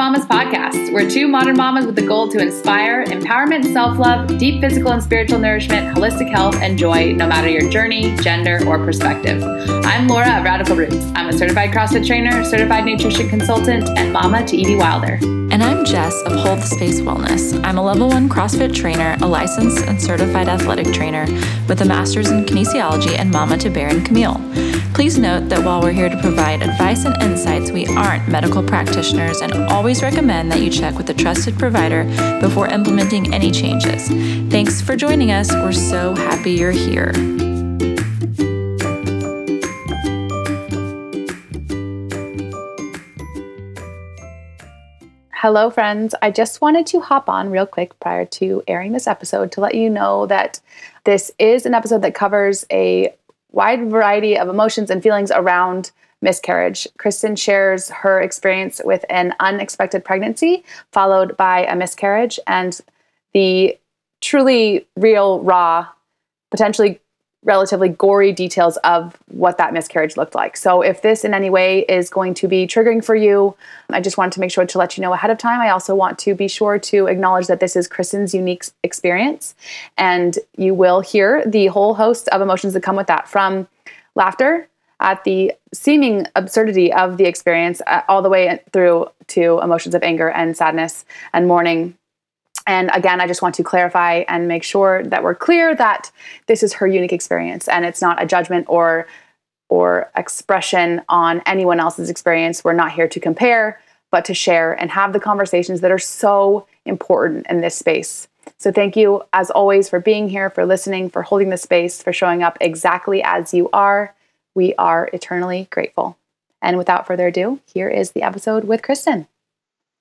Mamas podcast. We're two modern mamas with the goal to inspire empowerment, self love, deep physical and spiritual nourishment, holistic health, and joy, no matter your journey, gender, or perspective. I'm Laura of Radical Roots. I'm a certified CrossFit trainer, certified nutrition consultant, and mama to Evie Wilder. And I'm Jess of Hold Space Wellness. I'm a level one CrossFit trainer, a licensed and certified athletic trainer with a master's in kinesiology, and mama to Bear and Camille. Please note that while we're here to provide advice and insights, we aren't medical practitioners and always recommend that you check with a trusted provider before implementing any changes. Thanks for joining us. We're so happy you're here. Hello, friends. I just wanted to hop on real quick prior to airing this episode to let you know that this is an episode that covers a wide variety of emotions and feelings around miscarriage. Kristin shares her experience with an unexpected pregnancy, followed by a miscarriage, and the truly real, raw, potentially relatively gory details of what that miscarriage looked like. So, if this in any way is going to be triggering for you, I just wanted to make sure to let you know ahead of time. I also want to be sure to acknowledge that this is Kristin's unique experience, and you will hear the whole host of emotions that come with that from laughter at the seeming absurdity of the experience, uh, all the way through to emotions of anger and sadness and mourning and again, I just want to clarify and make sure that we're clear that this is her unique experience and it's not a judgment or or expression on anyone else's experience. We're not here to compare, but to share and have the conversations that are so important in this space. So thank you as always for being here, for listening, for holding the space, for showing up exactly as you are. We are eternally grateful. And without further ado, here is the episode with Kristin.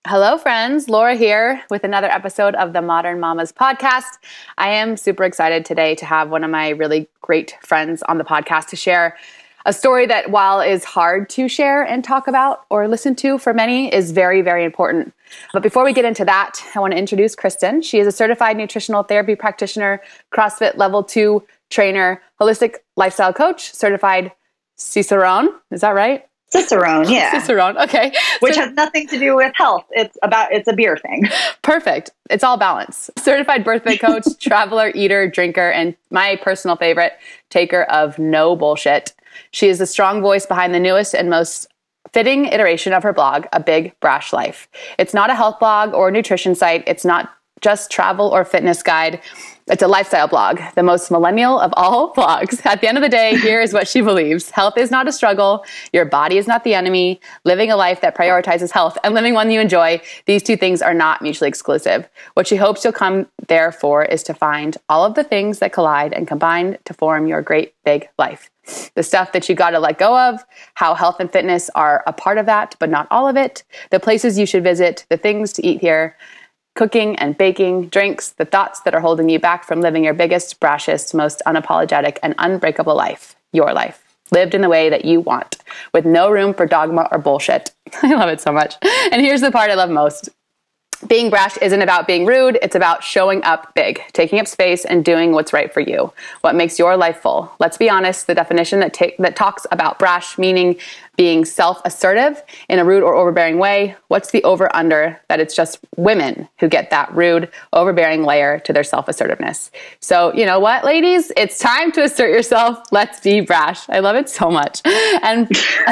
Hello, friends. Laura here with another episode of the Modern Mamas podcast. I am super excited today to have one of my really great friends on the podcast to share a story that, while is hard to share and talk about or listen to for many, is very, very important. But before we get into that, I want to introduce Kristin. She is a certified nutritional therapy practitioner, CrossFit level two trainer, holistic lifestyle coach, certified Cicerone. Is that right? Cicerone, yeah. Cicerone, okay. Which so, has nothing to do with health. It's about it's a beer thing. Perfect. It's all balance. Certified BirthFIT coach, traveler, eater, drinker, and my personal favorite, taker of no bullshit. She is the strong voice behind the newest and most fitting iteration of her blog, A Big Brash Life. It's not a health blog or nutrition site. It's not just travel or fitness guide. It's a lifestyle blog, the most millennial of all blogs. At the end of the day, here is what she believes health is not a struggle. Your body is not the enemy. Living a life that prioritizes health and living one you enjoy, these two things are not mutually exclusive. What she hopes you'll come there for is to find all of the things that collide and combine to form your great big life. The stuff that you got to let go of, how health and fitness are a part of that, but not all of it, the places you should visit, the things to eat here, cooking and baking, drinks, the thoughts that are holding you back from living your biggest, brashest, most unapologetic, and unbreakable life your life. Lived in the way that you want, with no room for dogma or bullshit. I love it so much. And here's the part I love most being brash isn't about being rude, it's about showing up big, taking up space, and doing what's right for you, what makes your life full. Let's be honest, the definition that, ta- that talks about brash meaning being self assertive in a rude or overbearing way, what's the over under that it's just women who get that rude, overbearing layer to their self assertiveness? So, you know what, ladies? It's time to assert yourself. Let's be brash. I love it so much. And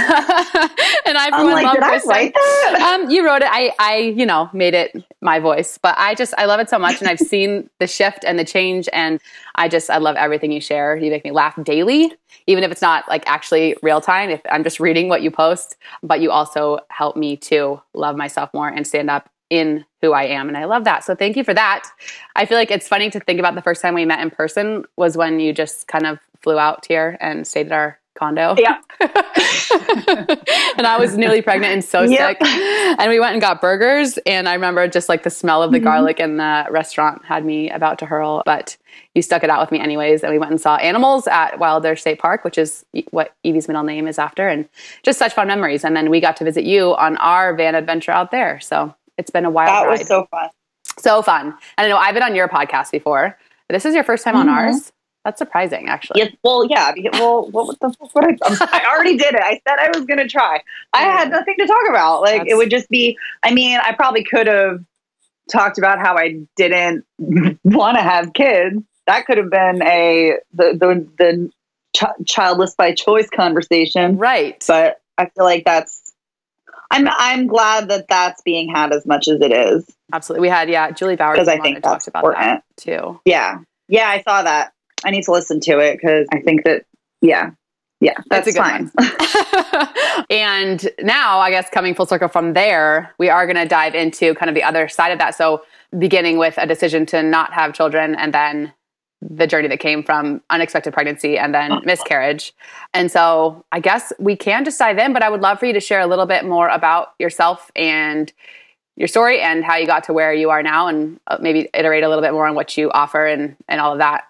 and I, for one, like, love did I write that? Um, you wrote it. I, I, you know, made it my voice, but I just, I love it so much. And I've seen the shift and the change. And I just, I love everything you share. You make me laugh daily even if it's not like actually real time, if I'm just reading what you post, but you also help me to love myself more and stand up in who I am. And I love that. So thank you for that. I feel like it's funny to think about the first time we met in person was when you just kind of flew out here and stayed at our condo. Yeah. and I was newly pregnant and so yep. sick. And we went and got burgers. And I remember just like the smell of the mm-hmm. garlic in the restaurant had me about to hurl. But you stuck it out with me anyways. And we went and saw animals at Wilder State Park, which is what Evie's middle name is after. And just such fun memories. And then we got to visit you on our van adventure out there. So it's been a wild that ride. was so fun. So fun. And I know I've been on your podcast before. This is your first time mm-hmm. on ours. That's surprising, actually. Yes, well, yeah. Well, what the fuck would I? I already did it. I said I was going to try. I had nothing to talk about. Like That's- it would just be. I mean, I probably could have talked about how I didn't want to have kids. That could have been a the the the ch- childless by choice conversation. Right. But I feel like that's. I'm I'm glad that that's being had as much as it is Absolutely. We had, yeah, Julie Bowers because I think that's talked about important. that too. Yeah, yeah, I saw that. I need to listen to it because I think that yeah, yeah, That's that's, a good fine. and now, I guess coming full circle from there, we are going to dive into kind of the other side of that. So, beginning with a decision to not have children and then the journey that came from unexpected pregnancy and then miscarriage. And so, I guess we can just dive in, but I would love for you to share a little bit more about yourself and your story and how you got to where you are now and uh, maybe iterate a little bit more on what you offer and and all of that.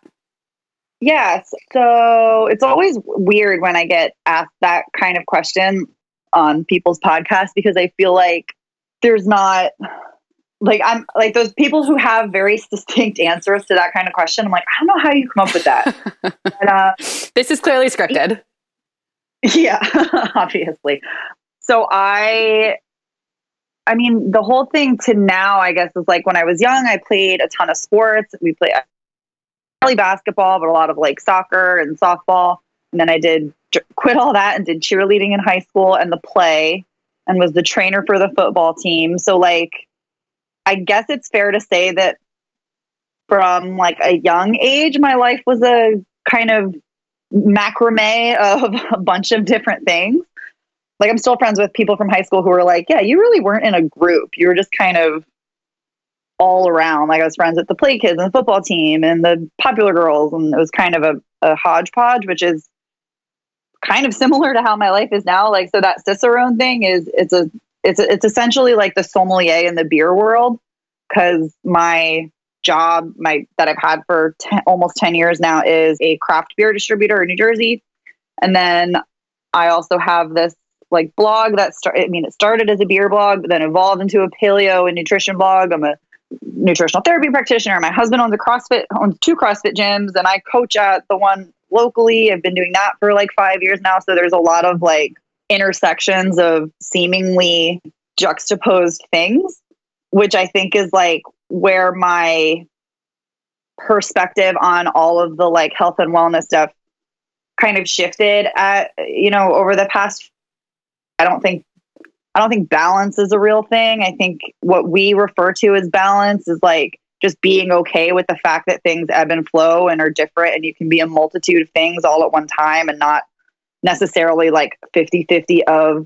Yes. So it's always weird when I get asked that kind of question on people's podcasts because I feel like there's not like I'm like those people who have very distinct answers to that kind of question. I'm like, I don't know how you come up with that. but, uh, This is clearly scripted. yeah, obviously. So I I mean, the whole thing to now, I guess, is like when I was young, I played a ton of sports. We played probably basketball, but a lot of like soccer and softball. And then I did quit all that and did cheerleading in high school and the play and was the trainer for the football team. So like I guess it's fair to say that from like a young age my life was a kind of macrame of a bunch of different things. Like I'm still friends with people from high school who are like, "Yeah, you really weren't in a group. You were just kind of all around." Like I was friends with the play kids and the football team and the popular girls, and it was kind of a, a hodgepodge, which is kind of similar to how my life is now. Like so that Cicerone thing is it's a it's a, it's essentially like the sommelier in the beer world because my job my that I've had for 10, almost 10 years now is a craft beer distributor in New Jersey and then I also have this like blog that started I mean it started as a beer blog but then evolved into a paleo and nutrition blog I'm a nutritional therapy practitioner. My husband owns a CrossFit owns two CrossFit gyms and I coach at the one locally. I've been doing that for like 5 years now. So there's a lot of like intersections of seemingly juxtaposed things which I think is like where my perspective on all of the like health and wellness stuff kind of shifted at you know over the past I don't think I don't think balance is a real thing. I think what we refer to as balance is like just being okay with the fact that things ebb and flow and are different and you can be a multitude of things all at one time and not necessarily like 50-50 of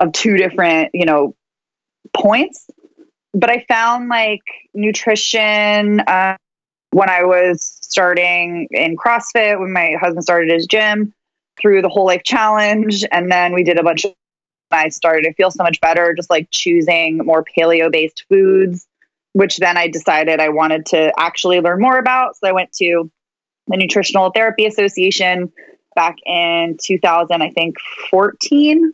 of two different, you know, points but I found like nutrition uh, when I was starting in CrossFit, when my husband started his gym through the whole life challenge. And then we did a bunch of, I started to feel so much better just like choosing more paleo based foods, which then I decided I wanted to actually learn more about. So I went to the Nutritional Therapy Association back in 2000, I think 14,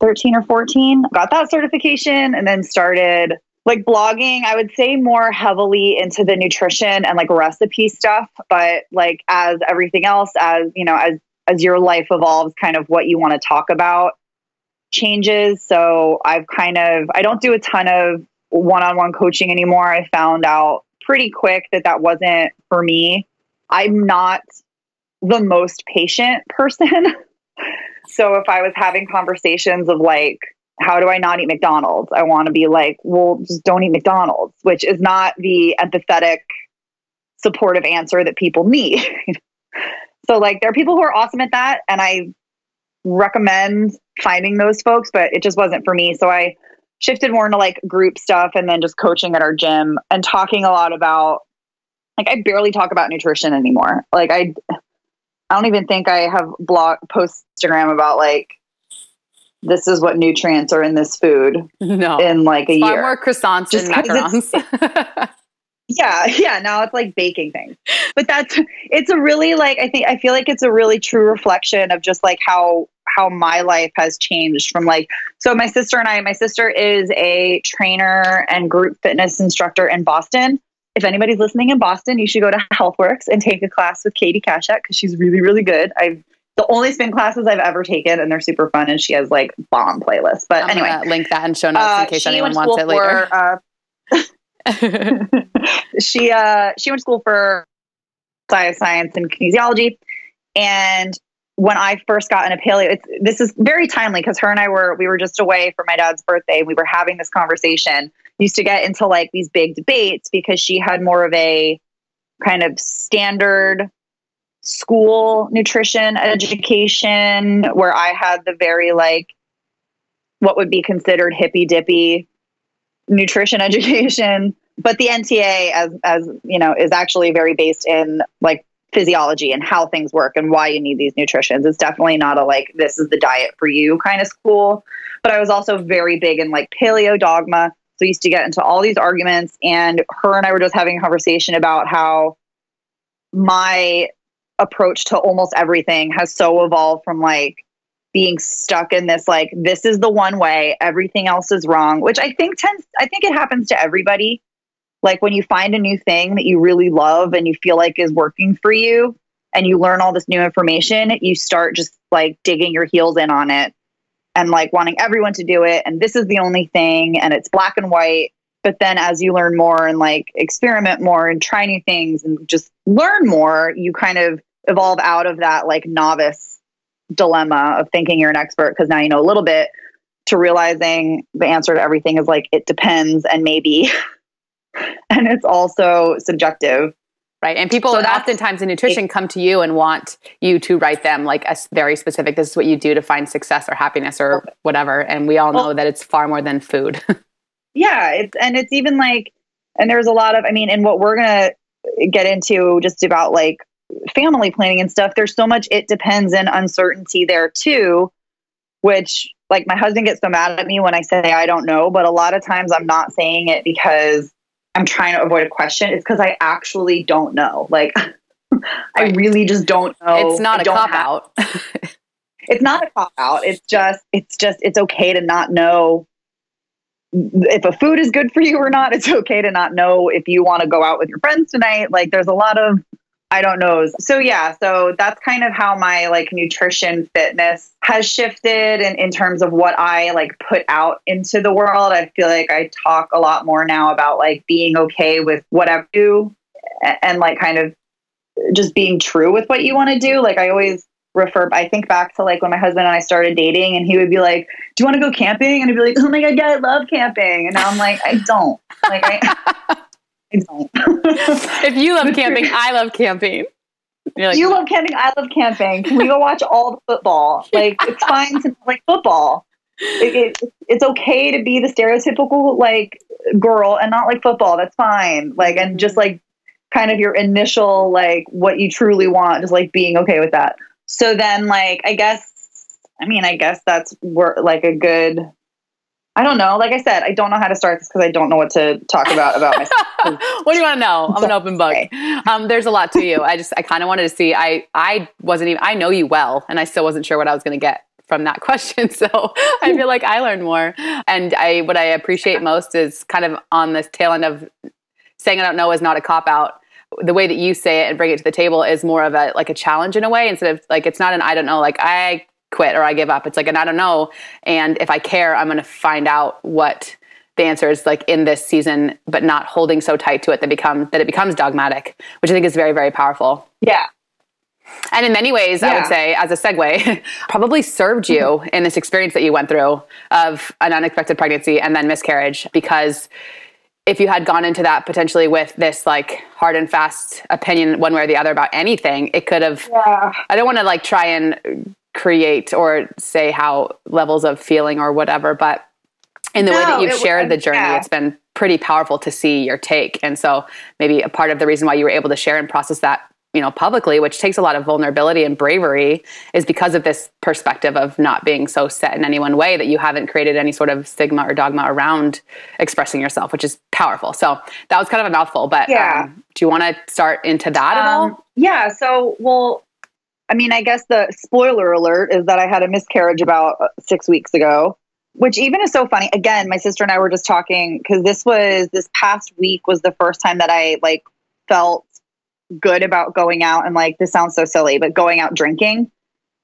13 or 14, got that certification and then started like blogging i would say more heavily into the nutrition and like recipe stuff but like as everything else as you know as as your life evolves kind of what you want to talk about changes so i've kind of i don't do a ton of one-on-one coaching anymore i found out pretty quick that that wasn't for me i'm not the most patient person so if i was having conversations of like how do I not eat McDonald's? I want to be like, well, just don't eat McDonald's, which is not the empathetic, supportive answer that people need. so, like, there are people who are awesome at that, and I recommend finding those folks, but it just wasn't for me. So, I shifted more into like group stuff and then just coaching at our gym and talking a lot about, like, I barely talk about nutrition anymore. Like, I, I don't even think I have blog post Instagram about like this is what nutrients are in this food No. in like a year. more croissants Just and macarons. yeah, yeah. Now it's like baking things, but that's it's a really like I think I feel like it's a really true reflection of just like how how my life has changed from like so my sister and I. My sister is a trainer and group fitness instructor in Boston, if anybody's listening in Boston, you should go to HealthWorks and take a class with Katie Kaschak because she's really, really good. I've the only spin classes I've ever taken, and they're super fun. And she has like bomb playlists. But I'm anyway, link that in show notes uh, in case anyone wants it later. For, uh, she uh she went to school for science and kinesiology, and when I first got into paleo, this is very timely because her and I were we were just away for my dad's birthday. We were having this conversation. Used to get into like these big debates because she had more of a kind of standard school nutrition education where I had the very like what would be considered hippy dippy nutrition education. But the NTA as as you know is actually very based in like physiology and how things work and why you need these nutritions. It's definitely not a like this is the diet for you kind of school. But I was also very big in like paleo dogma. So I used to get into all these arguments and her and I were just having a conversation about how my approach to almost everything has so evolved from like being stuck in this like this is the one way everything else is wrong which i think tends i think it happens to everybody. Like when you find a new thing that you really love and you feel like is working for you and you learn all this new information you start just like digging your heels in on it and like wanting everyone to do it and this is the only thing and it's black and white. But then as you learn more and like experiment more and try new things and just learn more you kind of evolve out of that like novice dilemma of thinking you're an expert because now you know a little bit to realizing the answer to everything is like it depends and maybe and it's also subjective Right. And people So oftentimes in nutrition come to you and want you to write them like a very specific, this is what you do to find success or happiness or whatever. And we all know Well- that it's far more than food. yeah it's and it's even like and there's a lot of i mean and what we're gonna get into just about like family planning and stuff there's so much it depends and uncertainty there too which like my husband gets so mad at me when i say i don't know but a lot of times i'm not saying it because i'm trying to avoid a question it's because i actually don't know like i really just don't know it's not I a cop have- out. it's not a cop out. It's just it's just it's okay to not know if a food is good for you or not. It's okay to not know if you want to go out with your friends tonight. Like there's a lot of I don't know. So yeah, so that's kind of how my like nutrition fitness has shifted and in terms of what I like put out into the world. I feel like I talk a lot more now about like being okay with what I do and like kind of just being true with what you want to do. Like I always refer I think back to like when my husband and I started dating and he would be like, Do you want to go camping? And I'd be like, Oh my god, yeah, I love camping. And now I'm like, I don't. Like I. if you love camping, I love camping. Like, you love camping, I love camping. Can we go watch all the football? Like it's fine to like football. It, it, it's okay to be the stereotypical like girl and not like football. That's fine. Like and just like kind of your initial like what you truly want, just like being okay with that. So then like I guess I mean I guess that's like a good I don't know. Like I said, I don't know how to start this because I don't know what to talk about about myself. what do you want to know? I'm an open book. Um, there's a lot to you. I just, I kind of wanted to see. I, I wasn't even. I know you well, and I still wasn't sure what I was going to get from that question. So I feel like I learned more. And I, what I appreciate most is kind of on this tail end of saying I don't know is not a cop out. The way that you say it and bring it to the table is more of a like a challenge in a way instead of like it's not an I don't know like I quit or I give up. It's like and I don't know. And if I care, I'm going to find out what the answer is like in this season, but not holding so tight to it that become that it becomes dogmatic, which I think is very, very powerful. yeah. And in many ways, I would say, as a segue, probably served you in this experience that you went through of an unexpected pregnancy and then miscarriage. Because if you had gone into that potentially with this like hard and fast opinion, one way or the other about anything, it could have Yeah. I don't want to like try and create or say how levels of feeling or whatever, but in the way that you've shared the journey, yeah. it's been pretty powerful to see your take. And so maybe a part of the reason why you were able to share and process that, you know, publicly, which takes a lot of vulnerability and bravery, is because of this perspective of not being so set in any one way that you haven't created any sort of stigma or dogma around expressing yourself, which is powerful. So that was kind of a mouthful, but Yeah. um, do you want to start into that at all? Um, yeah. So, well, I mean, I guess the spoiler alert is that I had a miscarriage about uh, six weeks ago. which even is so funny. Again, my sister and I were just talking because this was this past week was the first time that I like felt good about going out and like this sounds so silly, but going out drinking.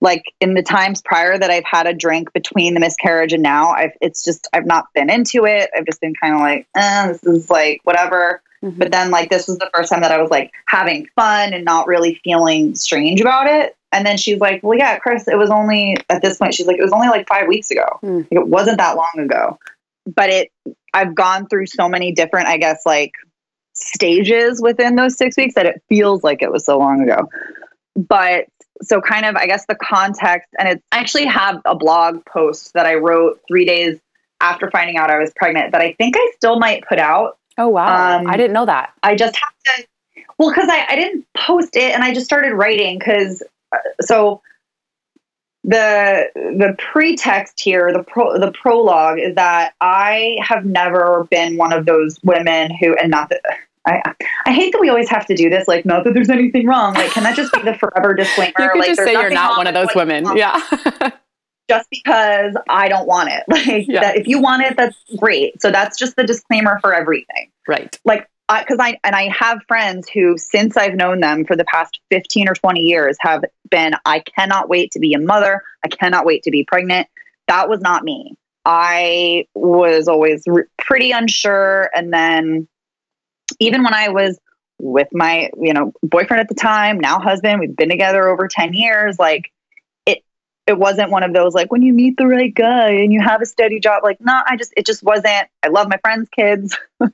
Like in the times prior that I've had a drink between the miscarriage and now, I've it's just I've not been into it. I've just been kind of like, eh, this is like whatever. Mm-hmm. But then like this was the first time that I was like having fun and not really feeling strange about it. And then she's like, Well, yeah, Chris, it was only at this point, she's like, it was only like five weeks ago. Mm. Like, it wasn't that long ago. But it I've gone through so many different, I guess, like stages within those six weeks that it feels like it was so long ago. But so kind of, I guess the context, and it's I actually have a blog post that I wrote three days after finding out I was pregnant that I think I still might put out. Oh wow! Um, I didn't know that. I just have to. Well, because I, I didn't post it and I just started writing because uh, so the the pretext here, the pro, the prologue is that I have never been one of those women who, and not that I I hate that we always have to do this. Like, not that there's anything wrong. Like, can that just be the forever disclaimer? You could like, just say you're not one of those women. Yeah. just because I don't want it. Like, yeah. that if you want it, that's great. So that's just the disclaimer for everything. Right. Like, because I, I and I have friends who, since I've known them for the past 15 or 20 years, have been, I cannot wait to be a mother. I cannot wait to be pregnant. That was not me. I was always re- pretty unsure. And then even when I was with my, you know, boyfriend at the time, now husband, we've been together over 10 years, like it wasn't one of those like when you meet the right guy and you have a steady job, like, no, I just it just wasn't I love my friends' kids.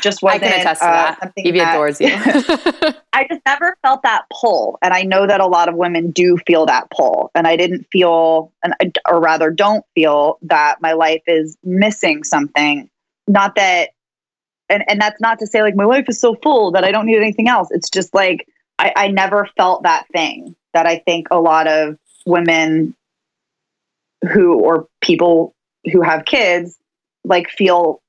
just wasn't I can attest to uh, that. Evie that, adores you. I just never felt that pull. And I know that a lot of women do feel that pull. And I didn't feel and or rather don't feel that my life is missing something. Not that and and that's not to say like my life is so full that I don't need anything else. It's just like I, I never felt that thing that I think a lot of women who or people who have kids like feel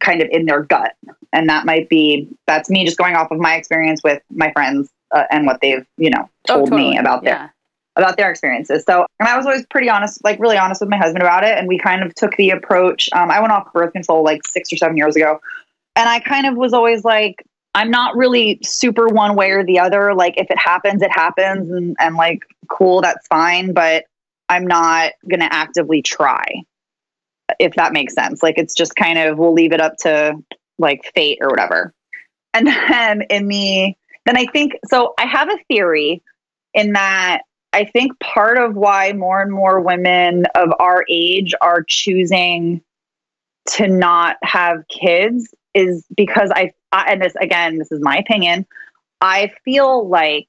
kind of in their gut and that might be that's me just going off of my experience with my friends uh, and what they've you know oh, told oh, totally. me about their yeah. about their experiences so and i was always pretty honest like really honest with my husband about it and we kind of took the approach um, i went off birth control like six or seven years ago and I kind of was always like, I'm not really super one way or the other. Like if it happens, it happens and, and like cool, that's fine. But I'm not gonna actively try. If that makes sense. Like it's just kind of we'll leave it up to like fate or whatever. And then in the then I think so I have a theory in that I think part of why more and more women of our age are choosing to not have kids is because I, I and this again, this is my opinion. I feel like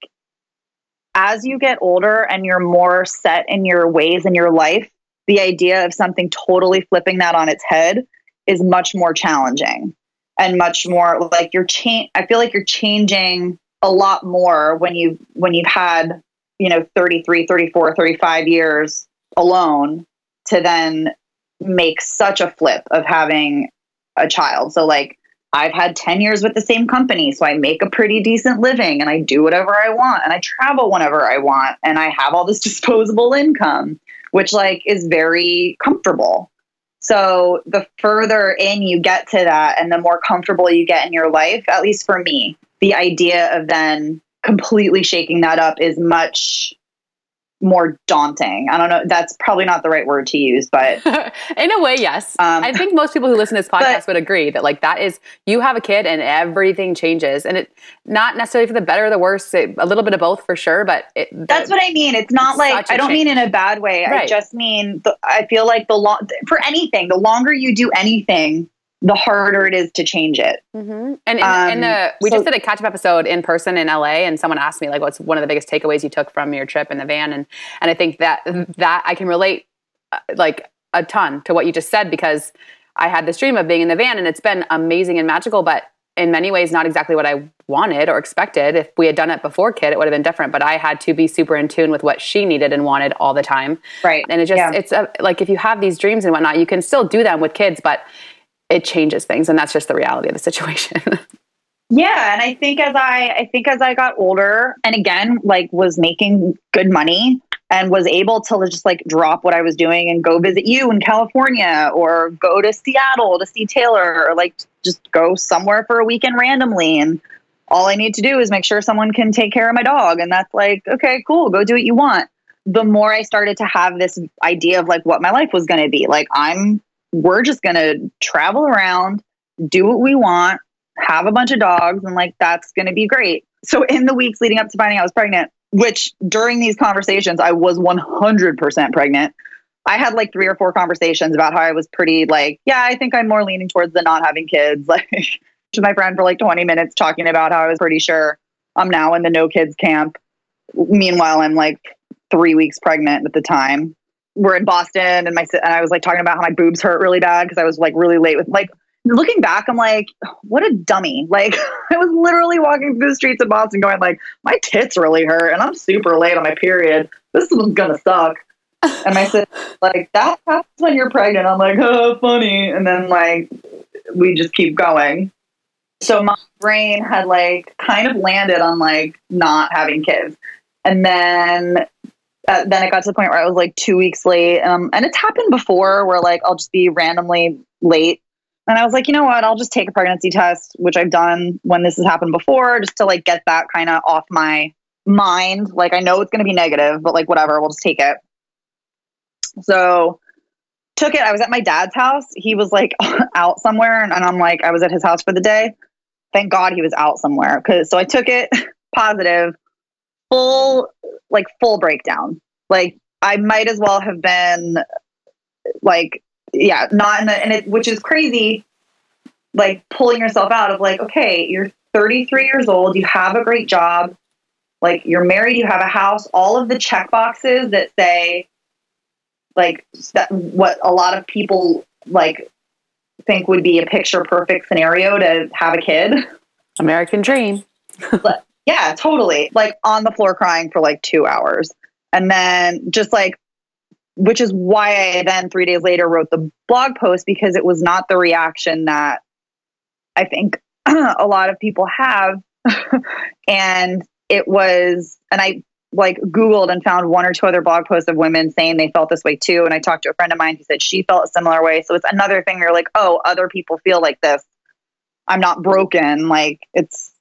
as you get older and you're more set in your ways in your life, the idea of something totally flipping that on its head is much more challenging and much more like you're change I feel like you're changing a lot more when you when you've had, you know, 33, 34, 35 years alone to then make such a flip of having a child. So like I've had 10 years with the same company, so I make a pretty decent living and I do whatever I want and I travel whenever I want and I have all this disposable income, which like is very comfortable. So the further in you get to that and the more comfortable you get in your life, at least for me, the idea of then completely shaking that up is much more daunting. I don't know. That's probably not the right word to use, but in a way, yes. Um, I think most people who listen to this podcast but, would agree that like that is you have a kid and everything changes, and it not necessarily for the better or the worse. It, a little bit of both for sure, but it, that's what I mean. It's not it's like I don't change. mean in a bad way. Right. I just mean the, I feel like the long for anything, the longer you do anything, the harder it is to change it. Mm-hmm. And, um, the, we so, just did a catch up episode in person in LA, and someone asked me like, "What's one of the biggest takeaways you took from your trip in the van?" And and I think that that I can relate uh, like a ton to what you just said because I had this dream of being in the van, and it's been amazing and magical, but in many ways not exactly what I wanted or expected. If we had done it before kid, it would have been different. But I had to be super in tune with what she needed and wanted all the time. Right. And it just yeah. it's a, like if you have these dreams and whatnot, you can still do them with kids, but it changes things and that's just the reality of the situation yeah and i think as i i think as i got older and again like was making good money and was able to just like drop what I was doing and go visit you in California or go to Seattle to see Taylor or like just go somewhere for a weekend randomly. And all I need to do is make sure someone can take care of my dog. And that's like, okay, cool, go do what you want. The more I started to have this idea of like what my life was going to be, like, I'm, we're just going to travel around, do what we want, have a bunch of dogs, and like, that's going to be great. So, in the weeks leading up to finding out I was pregnant, which during these conversations, I was 100% pregnant. I had like three or four conversations about how I was pretty like, yeah, I think I'm more leaning towards the not having kids. Like to my friend for like 20 minutes talking about how I was pretty sure I'm now in the no kids camp. Meanwhile, I'm like three weeks pregnant at the time. We're in Boston and my and I was like talking about how my boobs hurt really bad because I was like really late with like looking back, I'm like, what a dummy. Like I was literally walking through the streets of Boston going like, my tits really hurt and I'm super late on my period. This is gonna suck. And my sister like, that happens when you're pregnant. I'm like, oh funny. And then like we just keep going. So my brain had like kind of landed on like not having kids. And then then it got to the point where I was like two weeks late. Um, and it's happened before where like I'll just be randomly late and I was like, you know what? I'll just take a pregnancy test, which I've done when this has happened before, just to like get that kind of off my mind. Like I know it's going to be negative, but like whatever, we'll just take it. So took it. I was at my dad's house. He was like out somewhere, and, and I'm like, I was at his house for the day. Thank God he was out somewhere. Cause so I took it positive, full like full breakdown. Like I might as well have been like yeah, not in the, and it, which is crazy, like pulling yourself out of like, okay, you're 33 years old, you have a great job, like you're married, you have a house, all of the check boxes that say, like, that what a lot of people like think would be a picture perfect scenario to have a kid. American dream. Yeah, totally. Like on the floor crying for like two hours. And then just like which is why I then three days later wrote the blog post because it was not the reaction that I think a lot of people have. and it was, and I like Googled and found one or two other blog posts of women saying they felt this way too. And I talked to a friend of mine who said she felt a similar way. So it's another thing you're like, oh, other people feel like this. I'm not broken. Like it's,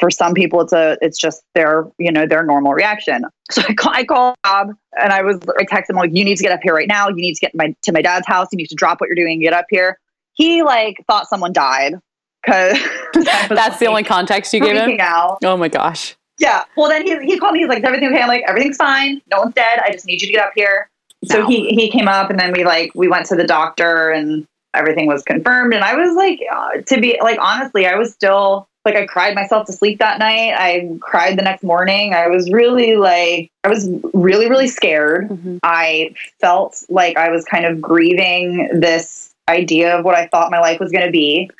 for some people it's a it's just their you know their normal reaction. So i call i called bob and i was i texted him like you need to get up here right now. You need to get my to my dad's house. You need to drop what you're doing and get up here. He like thought someone died because that's like, the only context you gave him? out. oh my gosh. Yeah. Well then he, he called me. He's like everything okay? I'm like everything's fine. No one's dead. I just need you to get up here. No. so he he came up and then we like we went to the doctor and everything was confirmed. And i was like uh, to be like honestly i was still like I cried myself to sleep that night. I cried the next morning. I was really like I was really really scared. Mm-hmm. I felt like I was kind of grieving this idea of what I thought my life was going to be.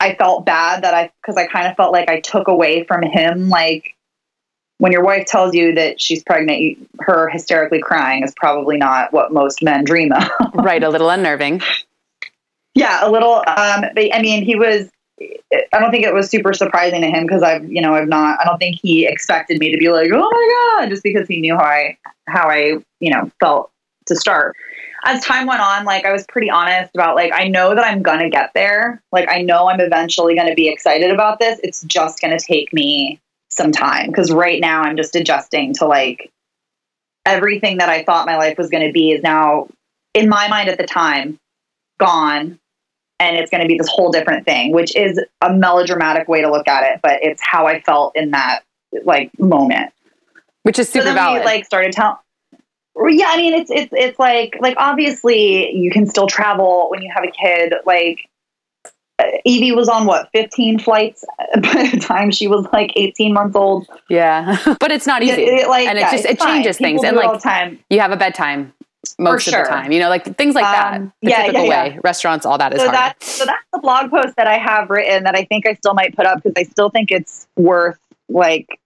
I felt bad that I cuz I kind of felt like I took away from him like when your wife tells you that she's pregnant, you, her hysterically crying is probably not what most men dream of. right, a little unnerving. Yeah, a little. Um, but I mean, he was I don't think it was super surprising to him because I've, you know, I've not, I don't think he expected me to be like, oh my God, just because he knew how I, how I, you know, felt to start. As time went on, like I was pretty honest about like, I know that I'm to get there. Like, I know I'm eventually to be excited about this. It's just to take me some time because right now I'm just adjusting to like everything that I thought my life was to be is now, in my mind at the time, gone and it's going to be this whole different thing, which is a melodramatic way to look at it, but it's how I felt in that like moment. Which is super so then valid. We, like started telling. Yeah, I mean it's it's it's like like obviously you can still travel when you have a kid. Like uh, Evie was on what 15 flights by the time she was like 18 months old. Yeah, but it's not easy. It, it, like, and it just it changes things. And like time. you have a bedtime most For of the time. You know, like things like that. Um, the yeah, typical yeah, yeah. way. Restaurants, all that is so so that's the blog post that I have written that I think I still might put up because I still think it's worth like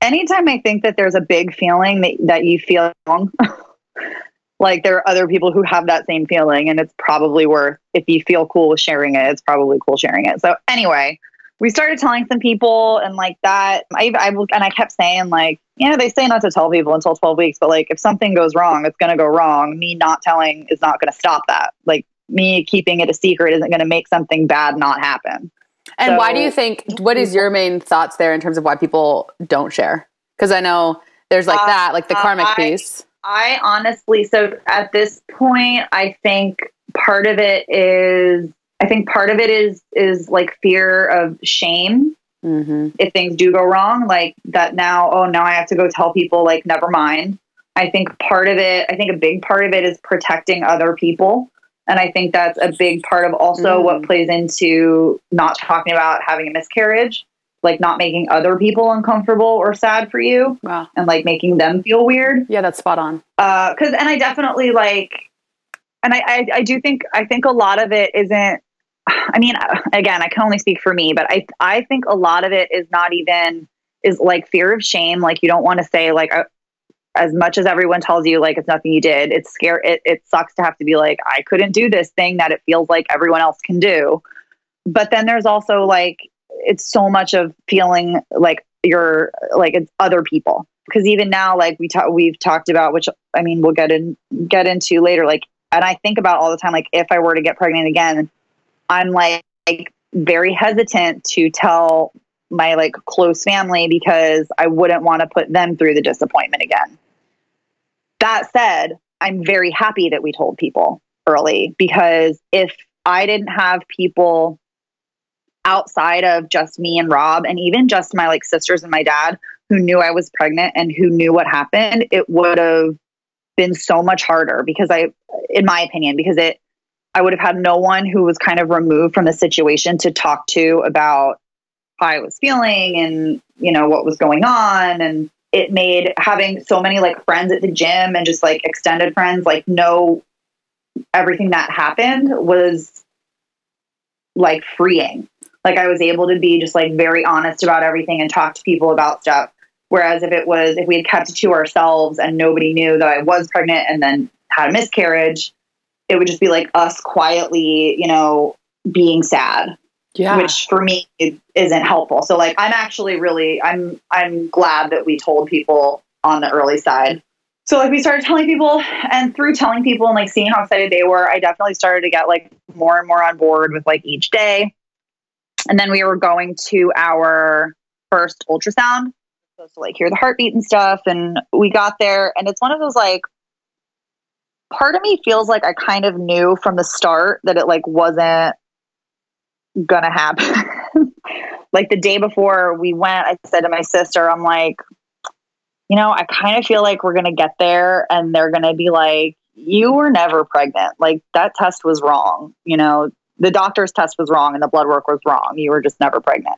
anytime I think that there's a big feeling that, that you feel like there are other people who have that same feeling and it's probably worth if you feel cool with sharing it, it's probably cool sharing it. So anyway, we started telling some people and like that I, I and I kept saying like you know they say not to tell people until 12 weeks but like if something goes wrong it's going to go wrong. Me not telling is not going to stop that. Like me keeping it a secret isn't going to make something bad not happen. And so, why do you think what is your main thoughts there in terms of why people don't share? Because i know there's like uh, that like the karmic uh, I, piece. I honestly so at this point i think part of it is I think part of it is is like fear of shame mm-hmm. if things do go wrong, like that now. Oh, now I have to go tell people. Like, never mind. I think part of it. I think a big part of it is protecting other people, and I think that's a big part of also mm. what plays into not talking about having a miscarriage, like not making other people uncomfortable or sad for you, wow. and like making them feel weird. Yeah, that's spot on. Because uh, and I definitely like and I, I, I do think I think a lot of it isn't I mean, again, I can only speak for me, but I I think a lot of it is not even is like fear of shame. Like you don't want to say like uh, as much as everyone tells you like it's nothing you did. It's scare. It it sucks to have to be like I couldn't do this thing that it feels like everyone else can do. But then there's also like it's so much of feeling like you're like it's other people because even now like we talk we've talked about which I mean we'll get in get into later like and I think about all the time like if I were to get pregnant again I'm like, very hesitant to tell my like close family because I wouldn't want to put them through the disappointment again. That said, I'm very happy that we told people early because if I didn't have people outside of just me and Rob and even just my like sisters and my dad who knew I was pregnant and who knew what happened, it would have been so much harder because I in my opinion because it I would have had no one who was kind of removed from the situation to talk to about how I was feeling and, you know, what was going on. And it made having so many like friends at the gym and just like extended friends, like know everything that happened was like freeing. Like I was able to be just like very honest about everything and talk to people about stuff. Whereas if it was, if we had kept it to ourselves and nobody knew that I was pregnant and then had a miscarriage, it would just be like us quietly, you know, being sad. Yeah. Which for me isn't helpful. So like I'm actually really I'm I'm glad that we told people on the early side. So like we started telling people and through telling people and like seeing how excited they were, I definitely started to get like more and more on board with like each day. And then we were going to our first ultrasound supposed to like hear the heartbeat and stuff and we got there and it's one of those like part of me feels like I kind of knew from the start that it like wasn't gonna happen. like the day before we went, I said to my sister, I'm like, you know, I kind of feel like we're gonna get there and they're gonna be like, you were never pregnant. Like that test was wrong. You know, the doctor's test was wrong and the blood work was wrong. You were just never pregnant.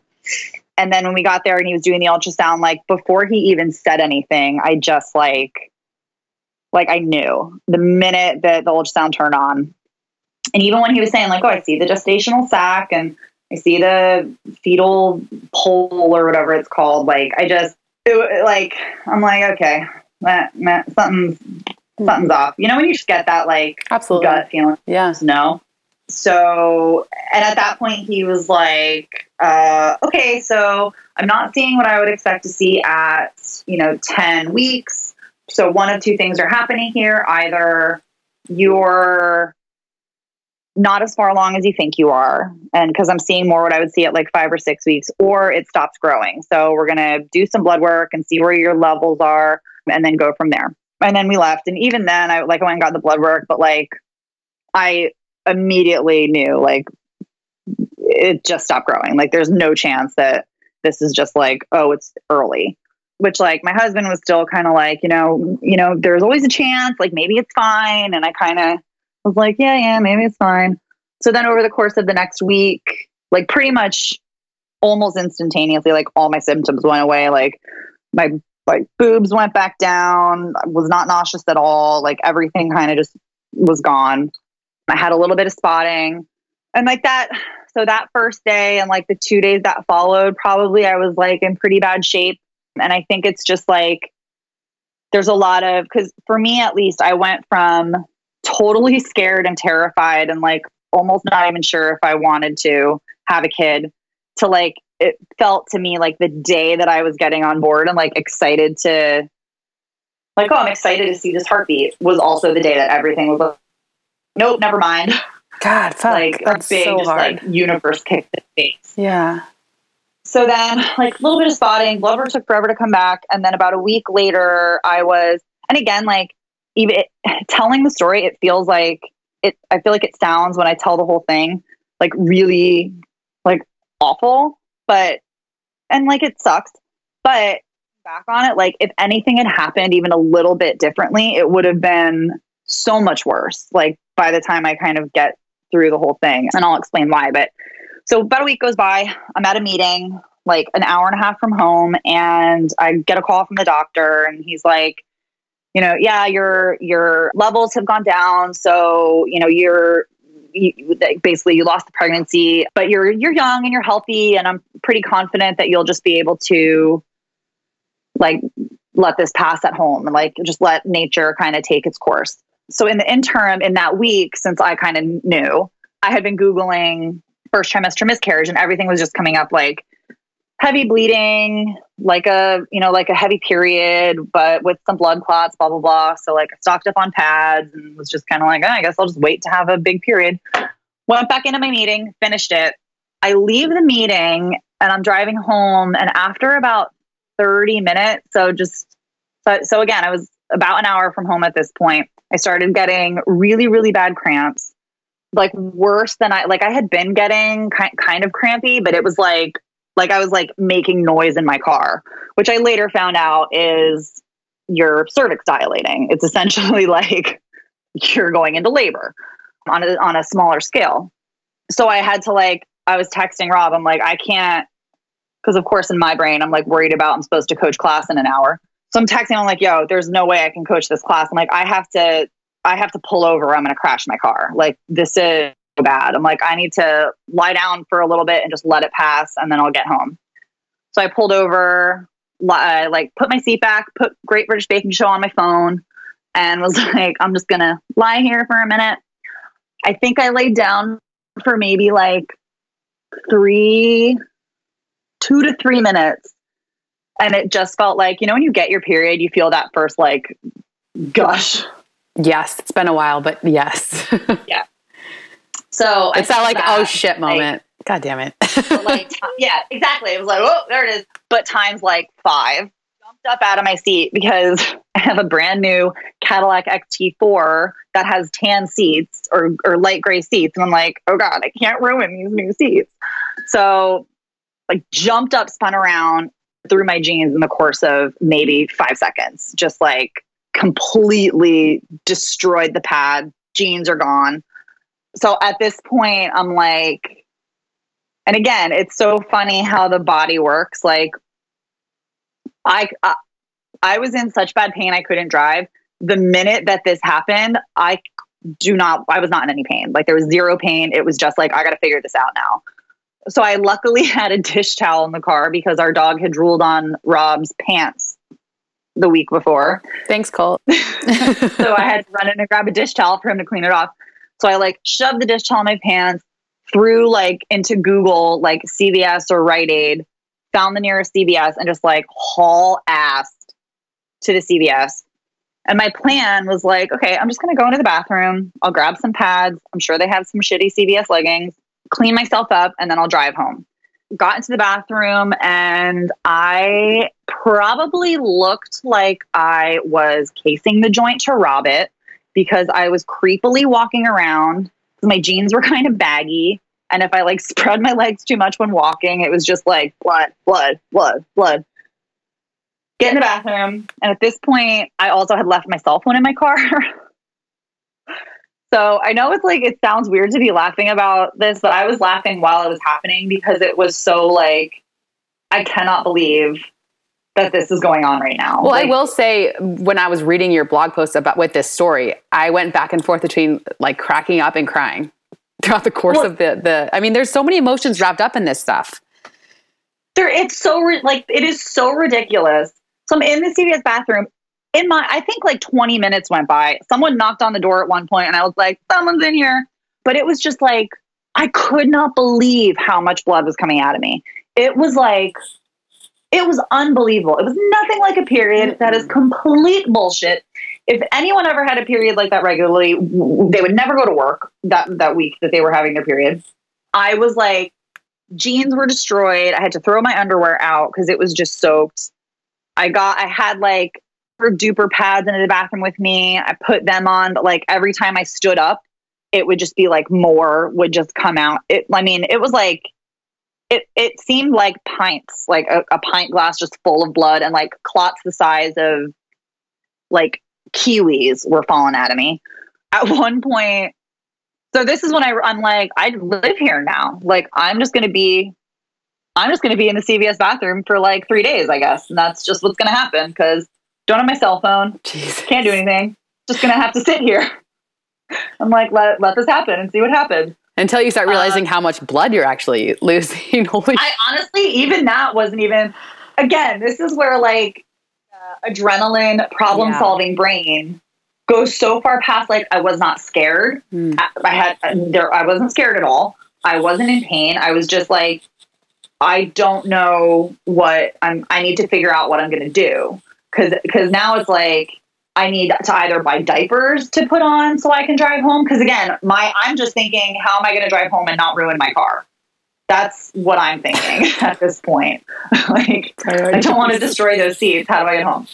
And then when we got there and he was doing the ultrasound, like before he even said anything, I just like like I knew the minute that the ultrasound turned on. And even when he was saying, like, oh, I see the gestational sac and I see the fetal pole or whatever it's called, like, I just, it, like, I'm like, okay, that, that, something's, something's off. You know, when you just get that, like, absolutely gut feeling. Yeah. No. So, and at that point, he was like, uh, okay, so I'm not seeing what I would expect to see at, you know, 10 weeks so one of two things are happening here. Either you're not as far along as you think you are, and because I'm seeing more what I would see at like five or six weeks, or it stops growing. So we're gonna do some blood work and see where your levels are, and then go from there. And then we left, and even then, I like I went and got the blood work, but like I immediately knew like it just stopped growing. Like there's no chance that this is just like oh it's early which like my husband was still kind of like, you know, you know, there's always a chance, like maybe it's fine. And I kind of was like, yeah, yeah, maybe it's fine. So then over the course of the next week, like pretty much almost instantaneously, like all my symptoms went away. Like my like boobs went back down, I was not nauseous at all. Like everything kind of just was gone. I had a little bit of spotting. And like that, so that first day and like the two days that followed, probably I was like in pretty bad shape and I think it's just like there's a lot of, because for me at least, I went from totally scared and terrified and like almost not even sure if I wanted to have a kid to like it felt to me like the day that I was getting on board and like excited to like, oh, I'm excited to see this heartbeat was also the day that everything was like, nope, never mind. God, fuck, like that's a big so hard. like universe kicked in the face. yeah. So then, like a little bit of spotting, work took forever to come back, and then about a week later, I was, and again, like even it, telling the story, it feels like it. I feel like it sounds when I tell the whole thing like really like awful, but and like it sucks, but back on it, like if anything had happened even a little bit differently, it would have been so much worse. Like by the time I kind of get through the whole thing, and I'll explain why, but. So about a week goes by. I'm at a meeting, like an hour and a half from home, and I get a call from the doctor, and he's like, you know, yeah, your your levels have gone down, so you know you're you, basically you lost the pregnancy, but you're you're young and you're healthy, and I'm pretty confident that you'll just be able to like let this pass at home and like just let nature kind of take its course. So in the interim, in that week, since I kind of knew, I had been googling first trimester miscarriage and everything was just coming up like heavy bleeding like a you know like a heavy period but with some blood clots blah blah blah. So like stocked up on pads and was just kind of like oh, i guess i'll just wait to have a big period. Went back into my meeting finished it. I leave the meeting and i'm driving home and after about 30 minutes so just so, so again i was about an hour from home at this point. I started getting really really bad cramps like worse than I like I had been getting kind kind of crampy, but it was like like I was like making noise in my car, which I later found out is your cervix dilating. It's essentially like you're going into labor on a on a smaller scale. So I had to like I was texting Rob. I'm like I can't because of course in my brain I'm like worried about I'm supposed to coach class in an hour. So I'm texting. I'm like, yo, there's no way I can coach this class. I'm like, I have to I have to pull over. I'm going to crash my car. Like this is bad. I'm like, I need to lie down for a little bit and just let it pass, and then I'll get home. So I pulled over, li- uh, like put my seat back, put Great British Baking Show on my phone, and was like, I'm just gonna lie here for a minute. I think I laid down for maybe like three, two to three minutes, and it just felt like you know when you get your period, you feel that first like gush Yes, it's been a while, but yes. Yeah. So it's I that like, felt oh shit moment. God damn it. Like, like yeah, exactly. It was like, oh, there it is. But times like five, jumped up out of my seat because I have a brand new Cadillac XT4 that has tan seats or or light gray seats, and I'm like, oh god, I can't ruin these new seats. So, like, jumped up, spun around, through my jeans in the course of maybe five seconds. Just like completely destroyed the pad. Jeans are gone. So at this point i'm like and again it's so funny how the body works. Like i i, I was in such bad pain i couldn't drive. The minute that this happened i do not i was not in any pain. Like there was zero pain. It was just like i gotta figure this out now. So i luckily had a dish towel in the car because our dog had drooled on rob's pants the week before Thanks, Colt. so I had to run in and grab a dish towel for him to clean it off. So I like shoved the dish towel in my pants, threw like into Google like CVS or Rite Aid, found the nearest CVS, and just like haul ass to the CVS. And my plan was like, okay, I'm just gonna go into the bathroom. I'll grab some pads. I'm sure they have some shitty CVS leggings. Clean myself up, and then I'll drive home. Got into the bathroom, and I probably looked like I was casing the joint to rob it because I was creepily walking around. My jeans were kind of baggy. And if I like spread my legs too much when walking, it was just like blood, blood, blood, blood. Get in the bathroom. And at this point, I also had left my cell phone in my car. so I know it's like, it sounds weird to be laughing about this, but I was laughing while it was happening because it was so like, I cannot believe that this is going on right now. Well, Like, I will say when I was reading your blog post about with this story, I went back and forth between like cracking up and crying throughout the course Well- of the the I mean there's so many emotions wrapped up in this stuff. there it's so like it is so ridiculous so i'm in the cvs bathroom in my i think like 20 minutes went by someone knocked on the door at one point and i was like someone's in here but it was just like i could not believe how much blood was coming out of me it was like it was unbelievable. It was nothing like a period. That is complete bullshit. If anyone ever had a period like that regularly, w- they would never go to work that that week that they were having their period. I was like, jeans were destroyed. I had to throw my underwear out because it was just soaked. I got, I had like duper pads into the bathroom with me. I put them on, but like every time I stood up, it would just be like more would just come out. It, I mean, it was like it it seemed like pints, like a, a pint glass just full of blood and like clots the size of like kiwis were falling out of me. At one point, so this is when I, I'm like, I live here now. Like I'm just gonna be, I'm just gonna be in the CVS bathroom for like three days, I guess, and that's just what's gonna happen because don't have my cell phone, Jesus. can't do anything, just gonna have to sit here. I'm like, let let this happen and see what happens. Until you start realizing how much blood you're actually losing. Holy I honestly, even that wasn't even. Again, this is where like uh, adrenaline, problem solving brain goes so far past. Like I was not scared. Hmm. I, I had there. I wasn't scared at all. I wasn't in pain. I was just like, I don't know what I'm. I need to figure out what I'm going to do because because now it's like. I need to either buy diapers to put on so I can drive home. Because again, my I'm just thinking, how am I going to drive home and not ruin my car? That's what I'm thinking at this point. like, I don't want to destroy those seats. How do I get home?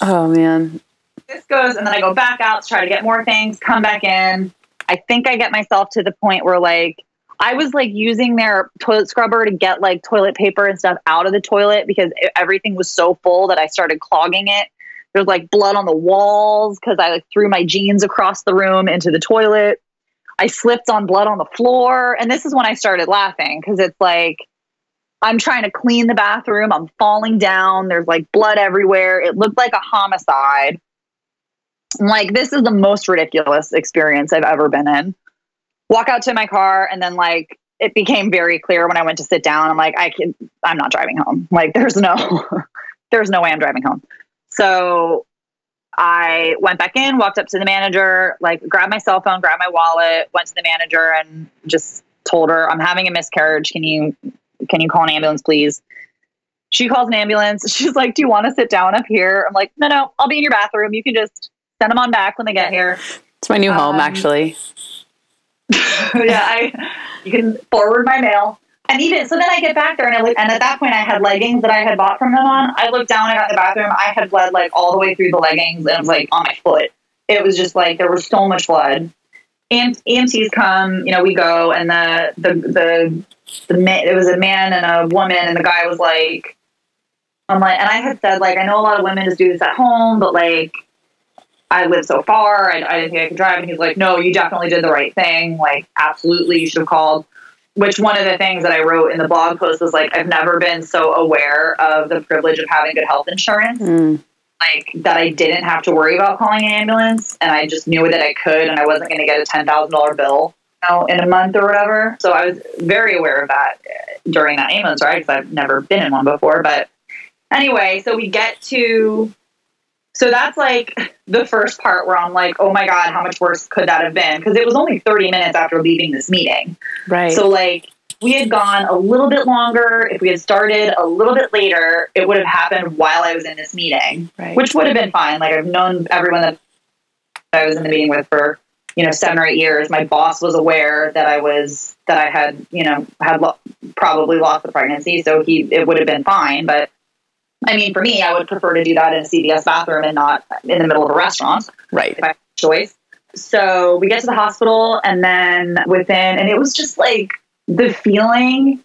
Oh man. This goes, and then I go back out to try to get more things, come back in. I think I get myself to the point where, like, I was like using their toilet scrubber to get like toilet paper and stuff out of the toilet because everything was so full that I started clogging it. There's like blood on the walls because I like threw my jeans across the room into the toilet. I slipped on blood on the floor. And this is when I started laughing because it's like, I'm trying to clean the bathroom. I'm falling down. There's like blood everywhere. It looked like a homicide. I'm like, this is the most ridiculous experience I've ever been in. Walk out to my car, and then like it became very clear when I went to sit down. I'm like, I can, I'm not driving home. Like, there's no, there's no way I'm driving home. So I went back in, walked up to the manager, like grabbed my cell phone, grabbed my wallet, went to the manager, and just told her, "I'm having a miscarriage. Can you, can you call an ambulance, please?" She calls an ambulance. She's like, "Do you want to sit down up here?" I'm like, "No, no, I'll be in your bathroom. You can just send them on back when they get here." It's my new home Um, actually. yeah, I you can forward my mail. And even so, then I get back there and I look, and at that point I had leggings that I had bought from them on. I looked down, I got in the bathroom, I had bled like all the way through the leggings, and it was like on my foot. It was just like there was so much blood. And EMTs come, you know, we go, and the the the the man, it was a man and a woman, and the guy was like, I'm like, and I had said like I know a lot of women just do this at home, but like I live so far. I, I didn't think I could drive. And he's like, no, you definitely did the right thing. Like, absolutely, you should have called. Which one of the things that I wrote in the blog post was like, I've never been so aware of the privilege of having good health insurance. Mm. Like, that I didn't have to worry about calling an ambulance. And I just knew that I could, and I wasn't going to get a $10,000 bill you know, in a month or whatever. So I was very aware of that during that ambulance ride because I've never been in one before. But anyway, so we get to so that's like the first part where I'm like, oh my God, how much worse could that have been? Because it was only 30 minutes after leaving this meeting. Right. So, like, we had gone a little bit longer. If we had started a little bit later, it would have happened while I was in this meeting, right. which would have been fine. Like, I've known everyone that I was in the meeting with for, you know, seven or eight years. My boss was aware that I was, that I had, you know, had lo- probably lost the pregnancy. So he, it would have been fine. But I mean, for me, I would prefer to do that in a CVS bathroom and not in the middle of a restaurant right. if I choice. So we get to the hospital, and then within, and it was just like the feeling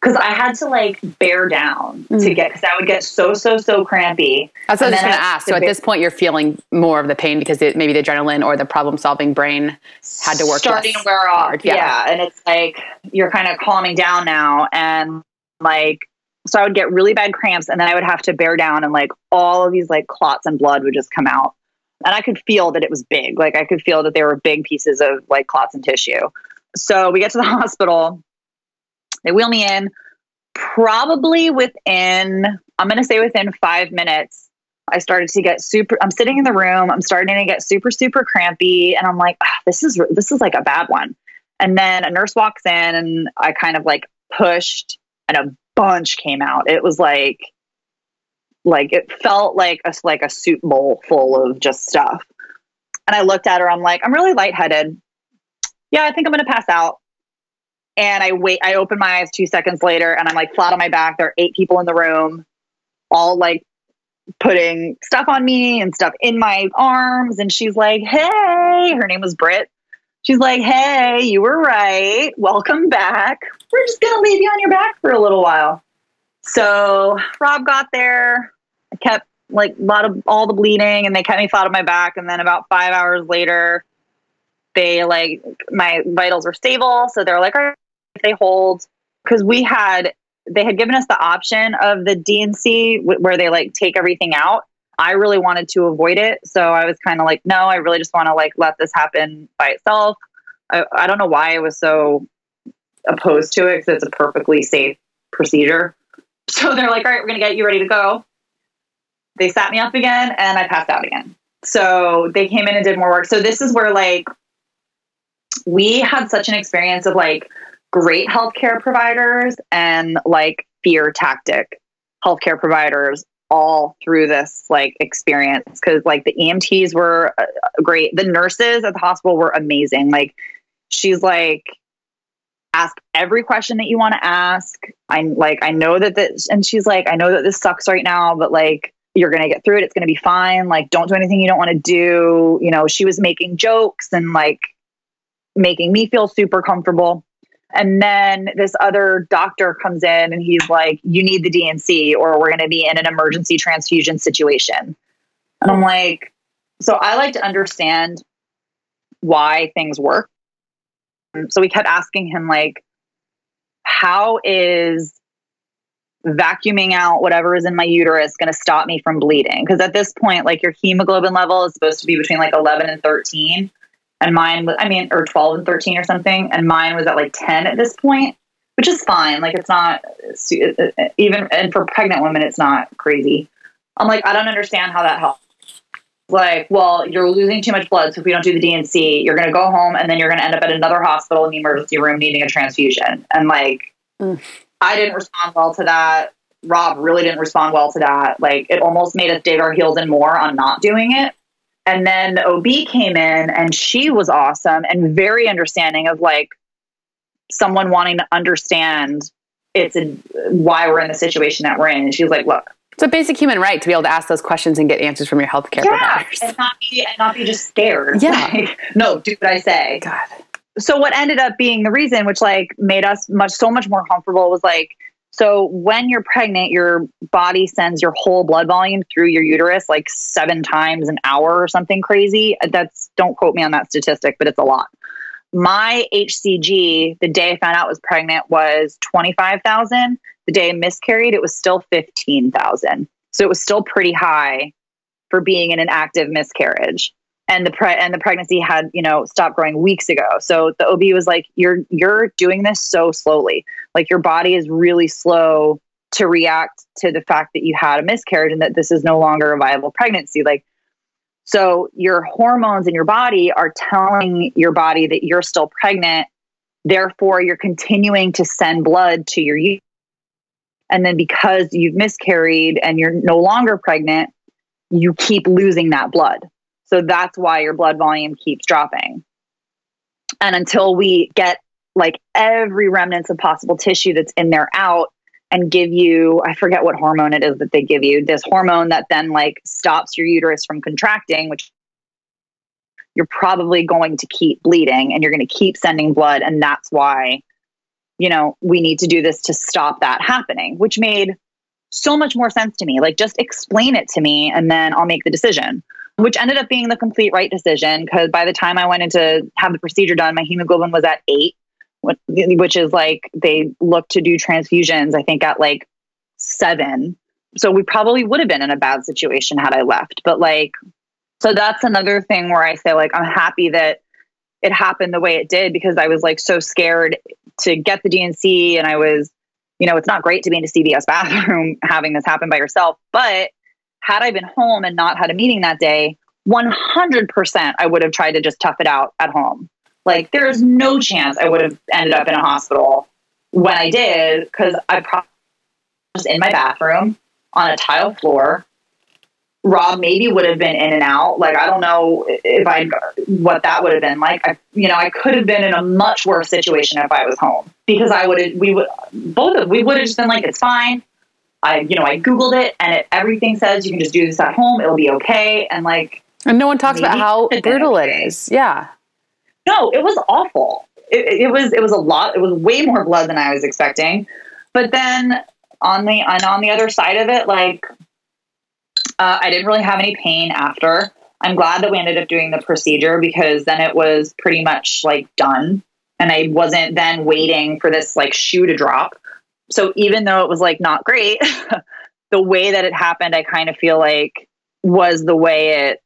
because I had to like bear down to Mm. get because I would get so so so crampy. That's what I was going to ask. So at this point, you're feeling more of the pain because it, maybe the adrenaline or the problem-solving brain had to work starting to wear off. Yeah. yeah. and it's like you're kind of calming down now, and like so I would get really bad cramps, and then I would have to bear down, and like all of these like clots and blood would just come out, and I could feel that it was big. Like I could feel that there were big pieces of like clots and tissue. So we get to the hospital. They wheel me in. Probably within, I'm going to say within five minutes, I started to get super. I'm sitting in the room. I'm starting to get super, super crampy, and I'm like, ah, this is this is like a bad one. And then a nurse walks in, and I kind of like pushed, and a bunch came out. It was like, like it felt like a like a soup bowl full of just stuff. And I looked at her. I'm like, I'm really lightheaded. Yeah, I think I'm gonna pass out. And I wait. I open my eyes two seconds later, and I'm like flat on my back. There are eight people in the room, all like putting stuff on me and stuff in my arms. And she's like, "Hey," her name was Britt. She's like, "Hey, you were right. Welcome back. We're just gonna leave you on your back for a little while." So Rob got there. I kept like a lot of all the bleeding, and they kept me flat on my back. And then about five hours later, they like my vitals were stable, so they're like, "All right, if they hold," because we had they had given us the option of the D&C where they like take everything out. I really wanted to avoid it, so I was kind of like, "No, I really just want to like let this happen by itself." I, I don't know why I was so opposed to it because it's a perfectly safe procedure. So they're like, all right, we're going to get you ready to go. They sat me up again and I passed out again. So they came in and did more work. So this is where like we had such an experience of like great healthcare providers and like fear tactic healthcare providers all through this like experience because like the EMTs were uh, great. The nurses at the hospital were amazing. Like she's like ask every question that you want to ask. I'm like I know that this and she's like I know that this sucks right now, but like you're going to get through it. It's going to be fine. Like don't do anything you don't want to do. You know, she was making jokes and like making me feel super comfortable. And then this other doctor comes in and he's like, You need the D&C, or we're going to be in an emergency transfusion situation. And I'm like, So I like to understand why things work. Um, so we kept asking him, like, how is vacuuming out whatever is in my uterus going to stop me from bleeding? Because at this point, like, your hemoglobin level is supposed to be between like 11 and 13 and mine was i mean or 12 and 13 or something and mine was at like 10 at this point which is fine like it's not even and for pregnant women it's not crazy. I'm like i don't understand how that helps. Like well you're losing too much blood so if we don't do the D&C you're going to go home and then you're going to end up at another hospital in the emergency room needing a transfusion. And like mm. i didn't respond well to that. Rob really didn't respond well to that. Like it almost made us dig our heels in more on not doing it and then the OB came in and she was awesome and very understanding of like someone wanting to understand it's a, why we're in the situation that we're in. And she was like, look, it's a basic human right to be able to ask those questions and get answers from your healthcare yeah, providers. And not be and not be just scared. Yeah. Like, no, do what I say. God. So what ended up being the reason, which like made us much so much more comfortable was like so when you're pregnant, your body sends your whole blood volume through your uterus like seven times an hour or something crazy. That's don't quote me on that statistic, but it's a lot. My HCG the day I found out I was pregnant was 25,000. The day I miscarried, it was still 15,000. So it was still pretty high for being in an active miscarriage and the pre- and the pregnancy had you know stopped growing weeks ago. So the ob was like you're you're doing this so slowly. Like your body is really slow to react to the fact that you had a miscarriage and that this is no longer a viable pregnancy. Like so your hormones in your body are telling your body that you're still pregnant. Therefore you're continuing to send blood to your uterus and then because you've miscarried and you're no longer pregnant you keep losing that blood so that's why your blood volume keeps dropping. And until we get like every remnants of possible tissue that's in there out and give you, I forget what hormone it is that they give you, this hormone that then like stops your uterus from contracting, which you're probably going to keep bleeding and you're going to keep sending blood. And that's why, you know, we need to do this to stop that happening, which made so much more sense to me. Like, just explain it to me and then I'll make the decision which ended up being the complete right decision because by the time I went in to have the procedure done, my hemoglobin was at eight, which is like they look to do transfusions, I think, at like seven. So we probably would have been in a bad situation had I left. But like, so that's another thing where I say, like, I'm happy that it happened the way it did because I was like so scared to get the D&C and I was, you know, it's not great to be in a CVS bathroom having this happen by yourself, but had I been home and not had a meeting that day, 100% I would have tried to just tough it out at home. Like there's no chance I would have ended up in a hospital when I did because I probably just in my bathroom on a tile floor. Rob maybe would have been in and out. Like I don't know if I what that would have been like. I, you know, I could have been in a much worse situation if I was home because I would have. We would both of we would have just been like, it's fine. I you know I googled it and it, everything says you can just do this at home. It'll be okay. And like, and no one talks about how brutal it is. Yeah. no, it was awful. It, it was it was a lot. It was way more blood than I was expecting. But then on the and on the other side of it, like uh, I didn't really have any pain after. I'm glad that we ended up doing the procedure because then it was pretty much like done, and I wasn't then waiting for this like shoe to drop. So even though it was like not great, the way that it happened, I kind of feel like was the way it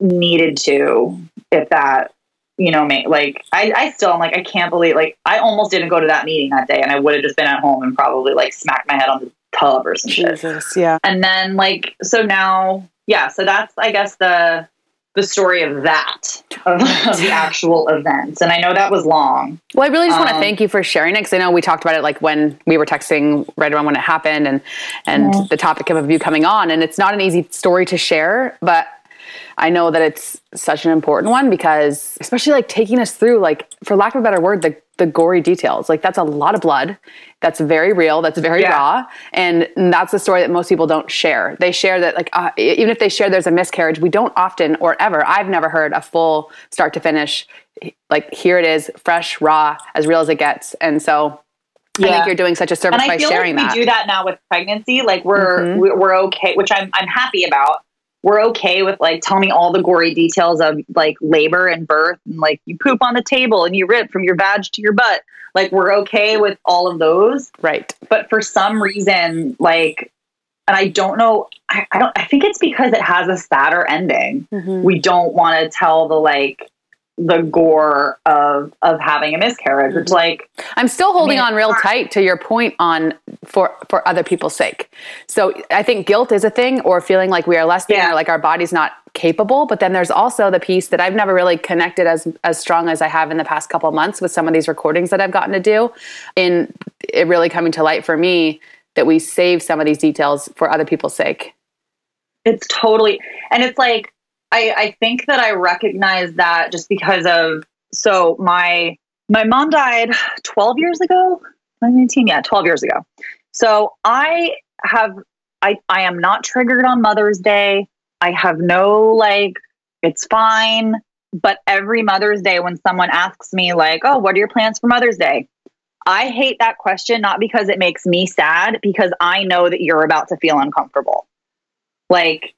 needed to. If that you know, me like I, I still am like I can't believe like I almost didn't go to that meeting that day, and I would have just been at home and probably like smacked my head on the tub or some shit. Jesus. Yeah. And then like so now, yeah, so that's I guess the the story of that of, of the actual events and I know that was long. Well, I really just want to Um, thank you for sharing it because I know we talked about it like when we were texting right around when it happened and and Yeah. the topic of you coming on, and it's not an easy story to share, but I know that it's such an important one because especially like taking us through like for lack of a better word the the gory details like that's a lot of blood that's very real that's very Yeah. raw and that's the story that most people don't share they share that like uh, even if they share there's a miscarriage we don't often or ever i've never heard a full start to finish like here it is fresh raw as real as it gets and so i think you're doing such a And service by I feel sharing like we that do that now with pregnancy. Like we're Mhm. we're we're okay, which I'm I'm happy about. We're okay with like tell me all the gory details of like labor and birth and like you poop on the table and you rip from your vag to your butt. Like we're okay with all of those. right but for some reason like and i don't know I, I don't i think it's because it has a sadder ending mm-hmm. we don't want to tell the like the gore of of having a miscarriage which like I'm still holding mean, on real tight to your point on for for other people's sake. So I think guilt is a thing, or feeling like we are less than, Yeah. or like our body's not capable. But then there's also the piece that I've never really connected as as strong as I have in the past couple of months with some of these recordings that I've gotten to do. In it really coming to light for me that we save some of these details for other people's sake. it's totally and it's like i i think that i recognize that just because of so my my mom died 12 years ago 2019 yeah 12 years ago. So i have i i am not triggered on mother's day. I have no like it's fine. But every mother's day when someone asks me like oh what are your plans for mother's day? I hate that question not because it makes me sad because i know that you're about to feel uncomfortable. Like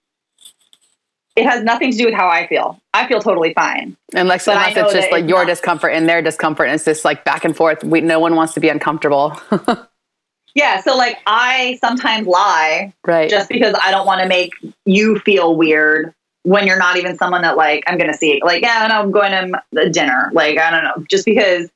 it has nothing to do with how I feel. I feel totally fine. And like, But unless it's just like it's your not- discomfort and their discomfort, and it's just like back and forth. We no one wants to be uncomfortable, Yeah, so like I sometimes lie right? just because I don't want to make you feel weird when you're not even someone that like I'm going to see. Like, yeah, I know I'm going to dinner. Like, I don't know, just because.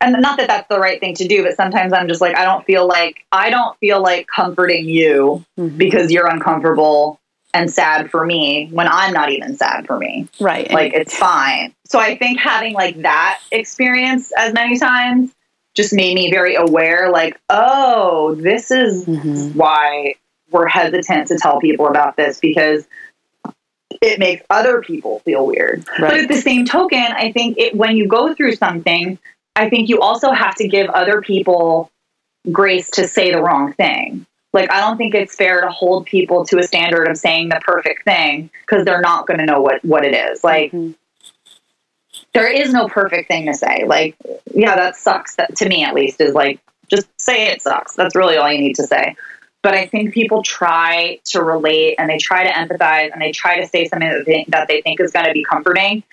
And not that that's the right thing to do, but sometimes I'm just like I don't feel like I don't feel like comforting you Mhm. because you're uncomfortable and sad for me when I'm not even sad for me. right. Like it's fine. So I think having like that experience as many times just made me very aware like, oh, this is Mhm. why we're hesitant to tell people about this because it makes other people feel weird. But at the same token, I think it when you go through something, I think you also have to give other people grace to say the wrong thing. Like I don't think it's fair to hold people to a standard of saying the perfect thing because they're not going to know what what it is. Like Mhm. there is no perfect thing to say. Like yeah, that sucks. That to me at least is like just say it sucks. That's really all you need to say. But I think people try to relate and they try to empathize and they try to say something that they, that they think is going to be comforting.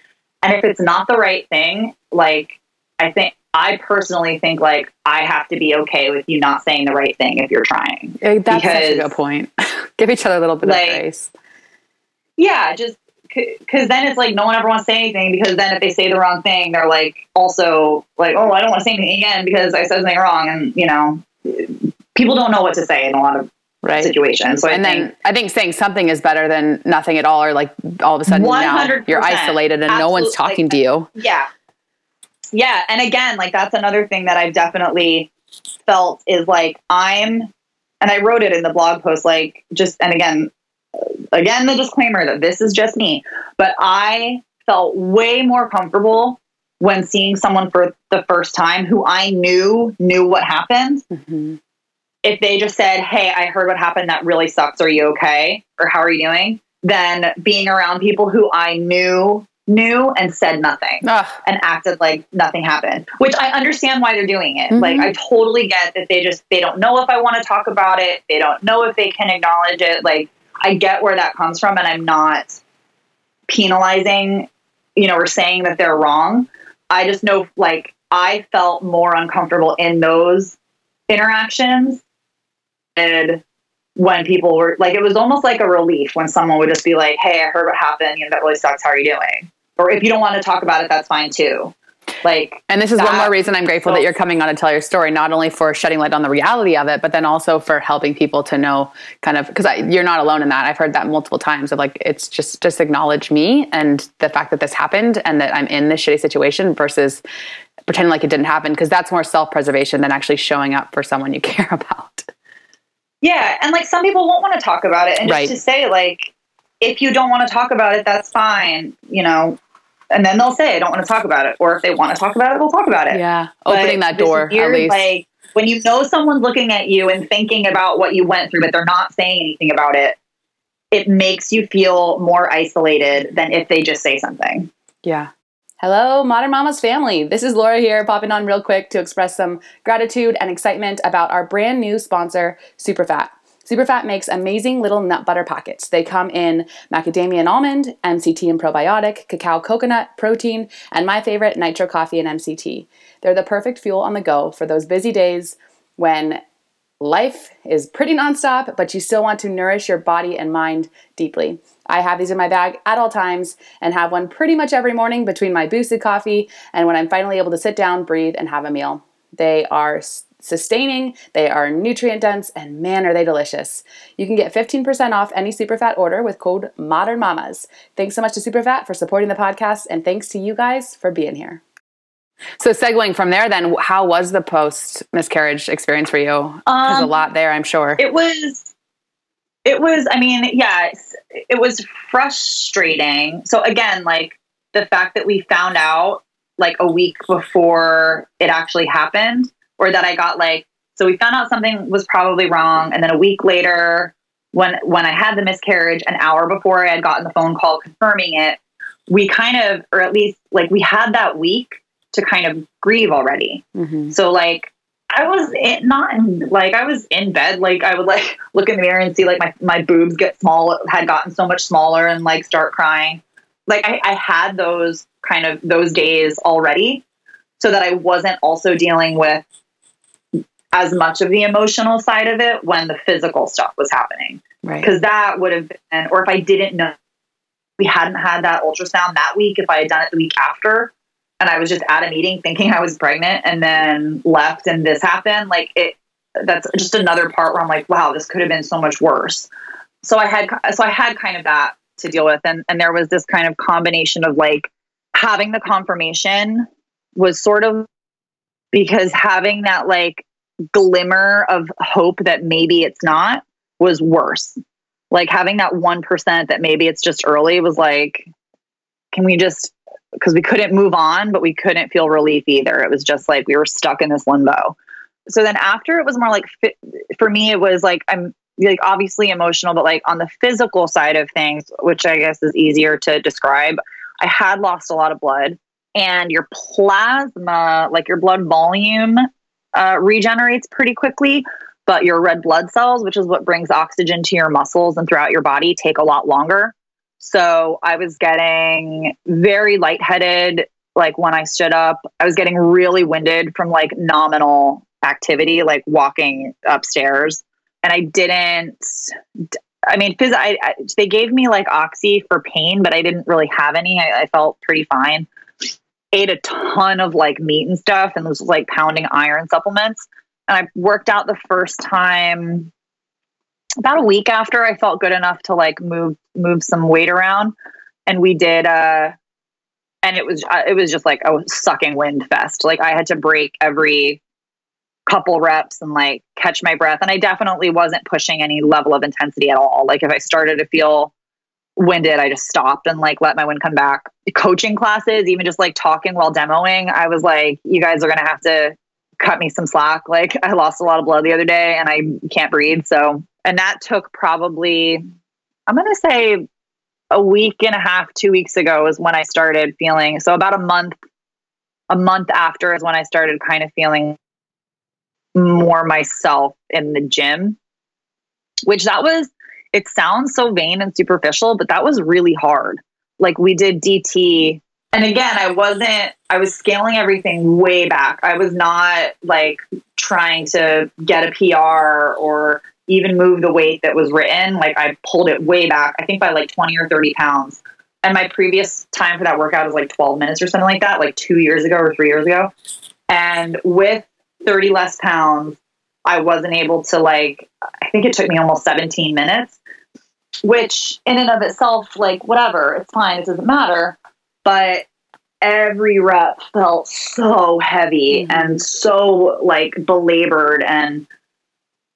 And if it's not the right thing, like I think I personally think like I have to be okay with you not saying the right thing if you're trying. Yeah, That's such a good point. Give each other a little bit Like- of grace. Yeah, just because then it's like no one ever wants to say anything because then if they say the wrong thing, they're like also like, oh, I don't want to say anything again because I said something wrong, and you know, people don't know what to say in a lot of Right. situations. So I and think then I think saying something is better than nothing at all, or like all of a sudden now you're isolated and no one's talking like, to you. yeah, yeah, and again, like that's another thing that I've definitely felt is like I'm, and I wrote it in the blog post, like just, and again, again, the disclaimer that this is just me, but I felt way more comfortable when seeing someone for the first time who I knew knew what happened. Mm-hmm. If they just said, Hey, I heard what happened. That really sucks. Are you okay? Or how are you doing? Then being around people who I knew knew and said nothing Ugh. and acted like nothing happened which i understand why they're doing it. Mm-hmm. like i totally get that they just they don't know if i want to talk about it. They don't know if they can acknowledge it. Like i get where that comes from and i'm not penalizing you know or saying that they're wrong. I just know like i felt more uncomfortable in those interactions and when people were like it was almost like a relief when someone would just be like hey i heard what happened. You know that really sucks. How are you doing or if you don't want to talk about it, that's fine too. Like, and this is that, one more reason I'm grateful so, that you're coming on to tell your story, not only for shedding light on the reality of it, but then also for helping people to know kind of because you're not alone in that. I've heard that multiple times of like, it's just, just acknowledge me and the fact that this happened and that I'm in this shitty situation versus pretending like it didn't happen. Cause that's more self preservation than actually showing up for someone you care about. Yeah. And like some people won't want to talk about it. And just to say, like, if you don't want to talk about it, that's fine. You know, and then they'll say, I don't want to talk about it. Or if they want to talk about it, they'll talk about it. Yeah. Opening that door, weird, at least. Like, when you know someone's looking at you and thinking about what you went through, but they're not saying anything about it, it makes you feel more isolated than if they just say something. Yeah. Hello, Modern Mamas family. This is Laura here, popping on real quick to express some gratitude and excitement about our brand new sponsor, Superfat. Superfat makes amazing little nut butter packets. They come in macadamia and almond, MCT and probiotic, cacao coconut, protein, and my favorite, nitro coffee and MCT. They're the perfect fuel on the go for those busy days when life is pretty nonstop, but you still want to nourish your body and mind deeply. I have these in my bag at all times and have one pretty much every morning between my boosted coffee and when I'm finally able to sit down, breathe, and have a meal. They are sustaining, they are nutrient dense, and man, are they delicious. You can get 15% off any Superfat order with code Modern Mamas. Thanks so much to Superfat for supporting the podcast, and thanks to you guys for being here. So, segueing from there, then, how was the post miscarriage experience for you? There's um, a lot there, I'm sure. It was, it was, I mean, yeah, it was frustrating. So, again, like the fact that we found out like a week before it actually happened or that I got like so we found out something was probably wrong. And then a week later when when I had the miscarriage an hour before I had gotten the phone call confirming it we kind of or at least like we had that week to kind of grieve already. Mm-hmm. so like I was in, not in, like I was in bed. Like I would like look in the mirror and see like my my boobs get small had gotten so much smaller and like start crying. Like I, I had those kind of those days already so that I wasn't also dealing with as much of the emotional side of it when the physical stuff was happening. Right. Because that would have been, or if I didn't know, we hadn't had that ultrasound that week, if I had done it the week after, and I was just at a meeting thinking I was pregnant and then left and this happened, like it, that's just another part where I'm like, wow, this could have been so much worse. So I had, so I had kind of that to deal with. And, and there was this kind of combination of like having the confirmation was sort of because having that like glimmer of hope that maybe it's not was worse. Like having that 1% that maybe it's just early was like, can we just, because we couldn't move on, but we couldn't feel relief either. It was just like we were stuck in this limbo. So then after it was more like, for me, it was like, I'm like obviously emotional, but like on the physical side of things, which I guess is easier to describe, I had lost a lot of blood and your plasma, like your blood volume, uh, regenerates pretty quickly, but your red blood cells, which is what brings oxygen to your muscles and throughout your body, take a lot longer. So I was getting very lightheaded. Like when I stood up, I was getting really winded from like nominal activity, like walking upstairs. And I didn't, I mean, phys- I, I, they gave me like oxy for pain, but I didn't really have any. I, I felt pretty fine ate a ton of like meat and stuff and was like pounding iron supplements. And I worked out the first time about a week after I felt good enough to like move move some weight around. And we did uh and it was uh, it was just like a sucking wind fest. Like I had to break every couple reps and like catch my breath. And I definitely wasn't pushing any level of intensity at all. Like if I started to feel winded, I just stopped and like let my wind come back. Coaching classes, even just like talking while demoing, I was like, you guys are gonna have to cut me some slack. Like I lost a lot of blood the other day and I can't breathe. So and that took probably I'm gonna say a week and a half, two weeks ago is when I started feeling so about a month, a month after is when I started kind of feeling more myself in the gym. Which that was it sounds so vain and superficial, but that was really hard. Like we did DT. And again, I wasn't, I was scaling everything way back. I was not like trying to get a PR or even move the weight that was written. Like I pulled it way back, I think by like 20 or 30 pounds. And my previous time for that workout was like 12 minutes or something like that, like two years ago or three years ago. And with 30 less pounds, I wasn't able to like, I think it took me almost 17 minutes which in and of itself, like whatever, it's fine, it doesn't matter. But every rep felt so heavy mm-hmm. and so like belabored and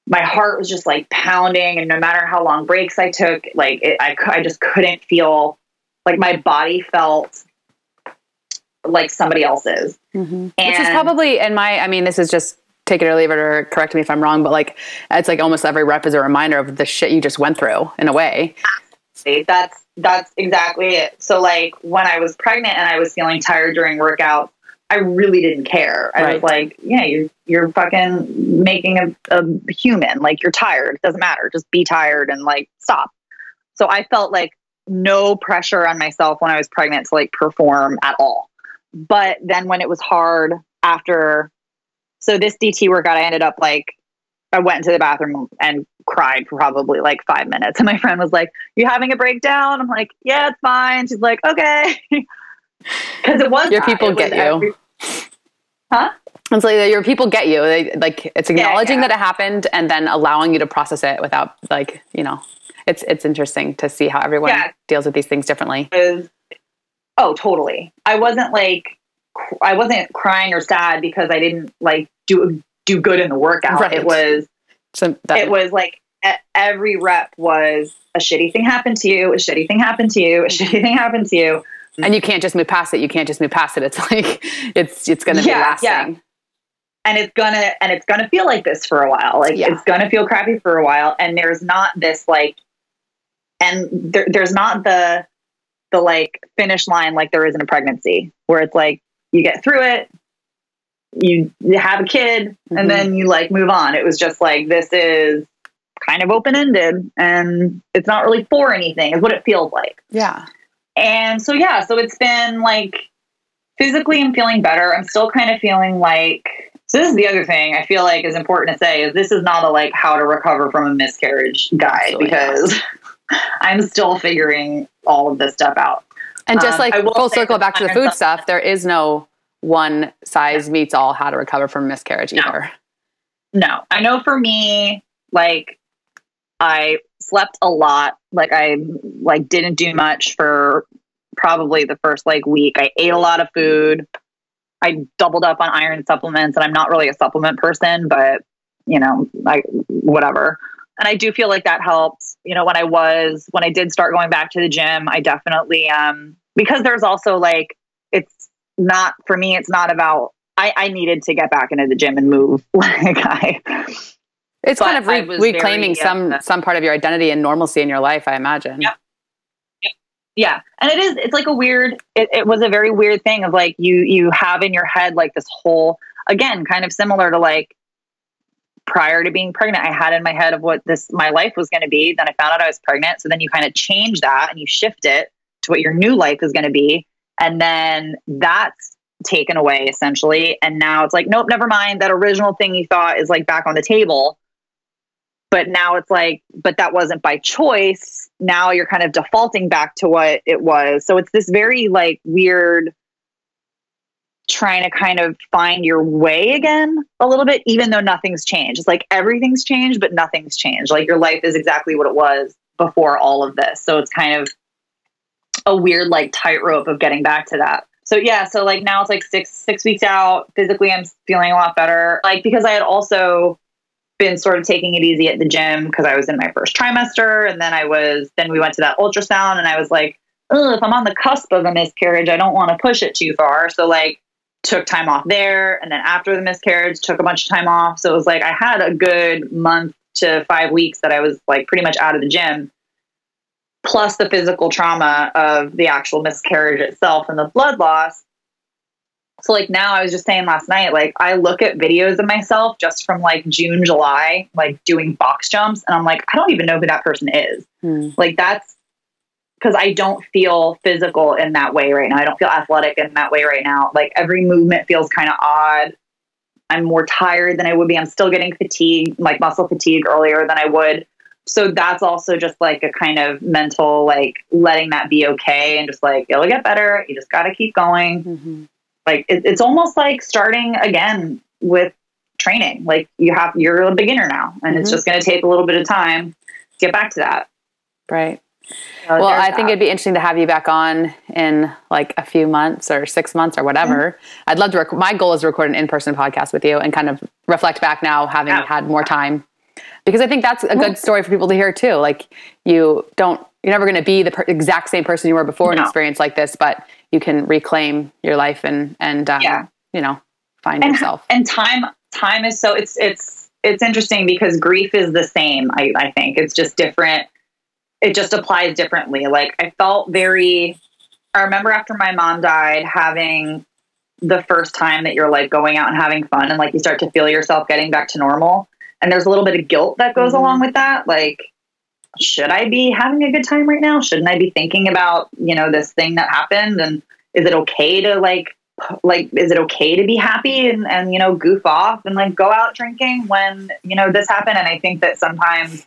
my heart was just like pounding and no matter how long breaks i took like it, I, I just couldn't feel like my body felt like somebody else's mm-hmm. which is probably in my i mean this is just take it or leave it or correct me if I'm wrong, but like it's like almost every rep is a reminder of the shit you just went through in a way. That's that's exactly it. So like when I was pregnant and I was feeling tired during workouts, I really didn't care. I right. was like, yeah, you're you're fucking making a, a human. Like you're tired. It doesn't matter. Just be tired and like stop. So I felt like no pressure on myself when I was pregnant to like perform at all. But then when it was hard after so this DT workout, I ended up like, I went into the bathroom and cried for probably like five minutes. And my friend was like, You having a breakdown? I'm like, Yeah, it's fine. She's like, Okay. Because it was your people get you. Every- huh? It's like your people get you. They like it's acknowledging yeah, yeah. that it happened and then allowing you to process it without like, you know, it's it's interesting to see how everyone yeah. deals with these things differently. oh, totally. I wasn't like I wasn't crying or sad because I didn't like do do good in the workout. Right. It was so that, it was like every rep was a shitty thing happened to you, a shitty thing happened to you, a shitty thing happened to you. And you can't just move past it. You can't just move past it. It's like it's it's gonna yeah, be lasting. Yeah. And it's gonna and it's gonna feel like this for a while. Like yeah. it's gonna feel crappy for a while. And there's not this like and there, there's not the the like finish line like there is in a pregnancy where it's like you get through it, you, you have a kid, mm-hmm. and then you like move on. It was just like, this is kind of open ended and it's not really for anything, is what it feels like. Yeah. And so, yeah, so it's been like physically, I'm feeling better. I'm still kind of feeling like, so this is the other thing I feel like is important to say is this is not a like how to recover from a miscarriage guide because I'm still figuring all of this stuff out. And just um, like full circle back to the food stuff, there is no one size meets all how to recover from miscarriage no. either. No, I know for me, like I slept a lot. Like I like didn't do much for probably the first like week. I ate a lot of food. I doubled up on iron supplements, and I'm not really a supplement person, but you know, like whatever. And I do feel like that helped. You know, when I was when I did start going back to the gym, I definitely um because there's also like it's not for me it's not about i i needed to get back into the gym and move like i it's kind of re- reclaiming very, some yeah. some part of your identity and normalcy in your life i imagine yeah. yeah and it is it's like a weird it, it was a very weird thing of like you you have in your head like this whole again kind of similar to like prior to being pregnant i had in my head of what this my life was going to be then i found out i was pregnant so then you kind of change that and you shift it what your new life is going to be. And then that's taken away essentially. And now it's like, nope, never mind. That original thing you thought is like back on the table. But now it's like, but that wasn't by choice. Now you're kind of defaulting back to what it was. So it's this very like weird trying to kind of find your way again a little bit, even though nothing's changed. It's like everything's changed, but nothing's changed. Like your life is exactly what it was before all of this. So it's kind of a weird like tightrope of getting back to that. so yeah, so like now it's like six six weeks out. Physically, I'm feeling a lot better. Like because I had also been sort of taking it easy at the gym because I was in my first trimester, and then I was then we went to that ultrasound, and I was like, oh, if I'm on the cusp of a miscarriage, I don't want to push it too far. So like took time off there, and then after the miscarriage, took a bunch of time off. So it was like I had a good month to five weeks that I was like pretty much out of the gym plus the physical trauma of the actual miscarriage itself and the blood loss. So like now I was just saying last night, like I look at videos of myself just from like June, July, like doing box jumps, and I'm like, I don't even know who that person is. Hmm. Like that's because I don't feel physical in that way right now. I don't feel athletic in that way right now. Like every movement feels kind of odd. I'm more tired than I would be. I'm still getting fatigue, like muscle fatigue earlier than I would so that's also just like a kind of mental like letting that be okay and just like it'll get better you just got to keep going mm-hmm. like it, it's almost like starting again with training like you have you're a beginner now and mm-hmm. it's just going to take a little bit of time to get back to that right so well i that. think it'd be interesting to have you back on in like a few months or six months or whatever mm-hmm. i'd love to rec- my goal is to record an in-person podcast with you and kind of reflect back now having yeah. had more time because I think that's a good story for people to hear too. Like you don't, you're never going to be the per- exact same person you were before no. an experience like this, but you can reclaim your life and and um, yeah. you know find and, yourself. And time, time is so it's it's it's interesting because grief is the same. I I think it's just different. It just applies differently. Like I felt very. I remember after my mom died, having the first time that you're like going out and having fun and like you start to feel yourself getting back to normal and there's a little bit of guilt that goes mm-hmm. along with that. Like should i be having a good time right now? Shouldn't i be thinking about you know this thing that happened? And is it okay to like like is it okay to be happy and and you know goof off and like go out drinking when you know this happened? And i think that sometimes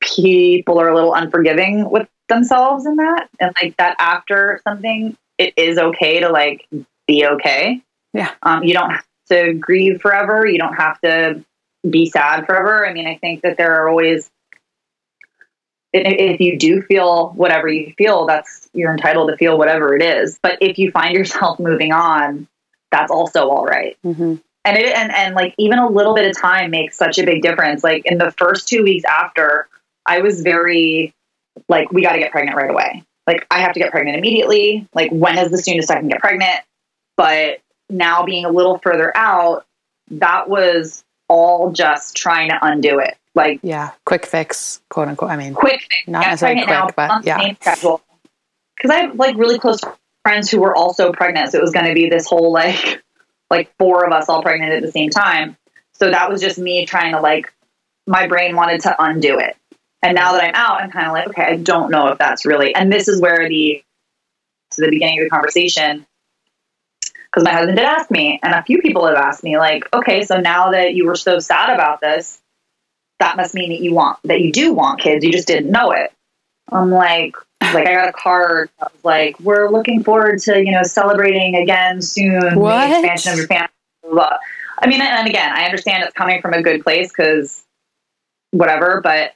people are a little unforgiving with themselves in that. And like that after something it is okay to like be okay. Yeah. Um you don't have to grieve forever. You don't have to be sad forever. I mean, I think that there are always, if you do feel whatever you feel, that's you're entitled to feel whatever it is. But if you find yourself moving on, that's also all right. mm-hmm. And it and and like even a little bit of time makes such a big difference. Like in the first two weeks after, I was very like, we got to get pregnant right away. Like I have to get pregnant immediately. Like when is the soonest I can get pregnant? But now being a little further out, that was all just trying to undo it. Like yeah, quick fix, quote unquote. I mean, quick fix. Not necessarily quick, now, but yeah. Because I have like really close friends who were also pregnant, so it was going to be this whole like like four of us all pregnant at the same time. So that was just me trying to like my brain wanted to undo it. And now that I'm out, I'm kind of like, okay, I don't know if that's really. And this is where the to the beginning of the conversation because my husband did ask me, and a few people have asked me, like, okay, so now that you were so sad about this, that must mean that you want that you do want kids. You just didn't know it. I'm like, like I got a card that was like, we're looking forward to you know celebrating again soon what? the expansion of your family. I mean, and again, I understand it's coming from a good place because whatever, but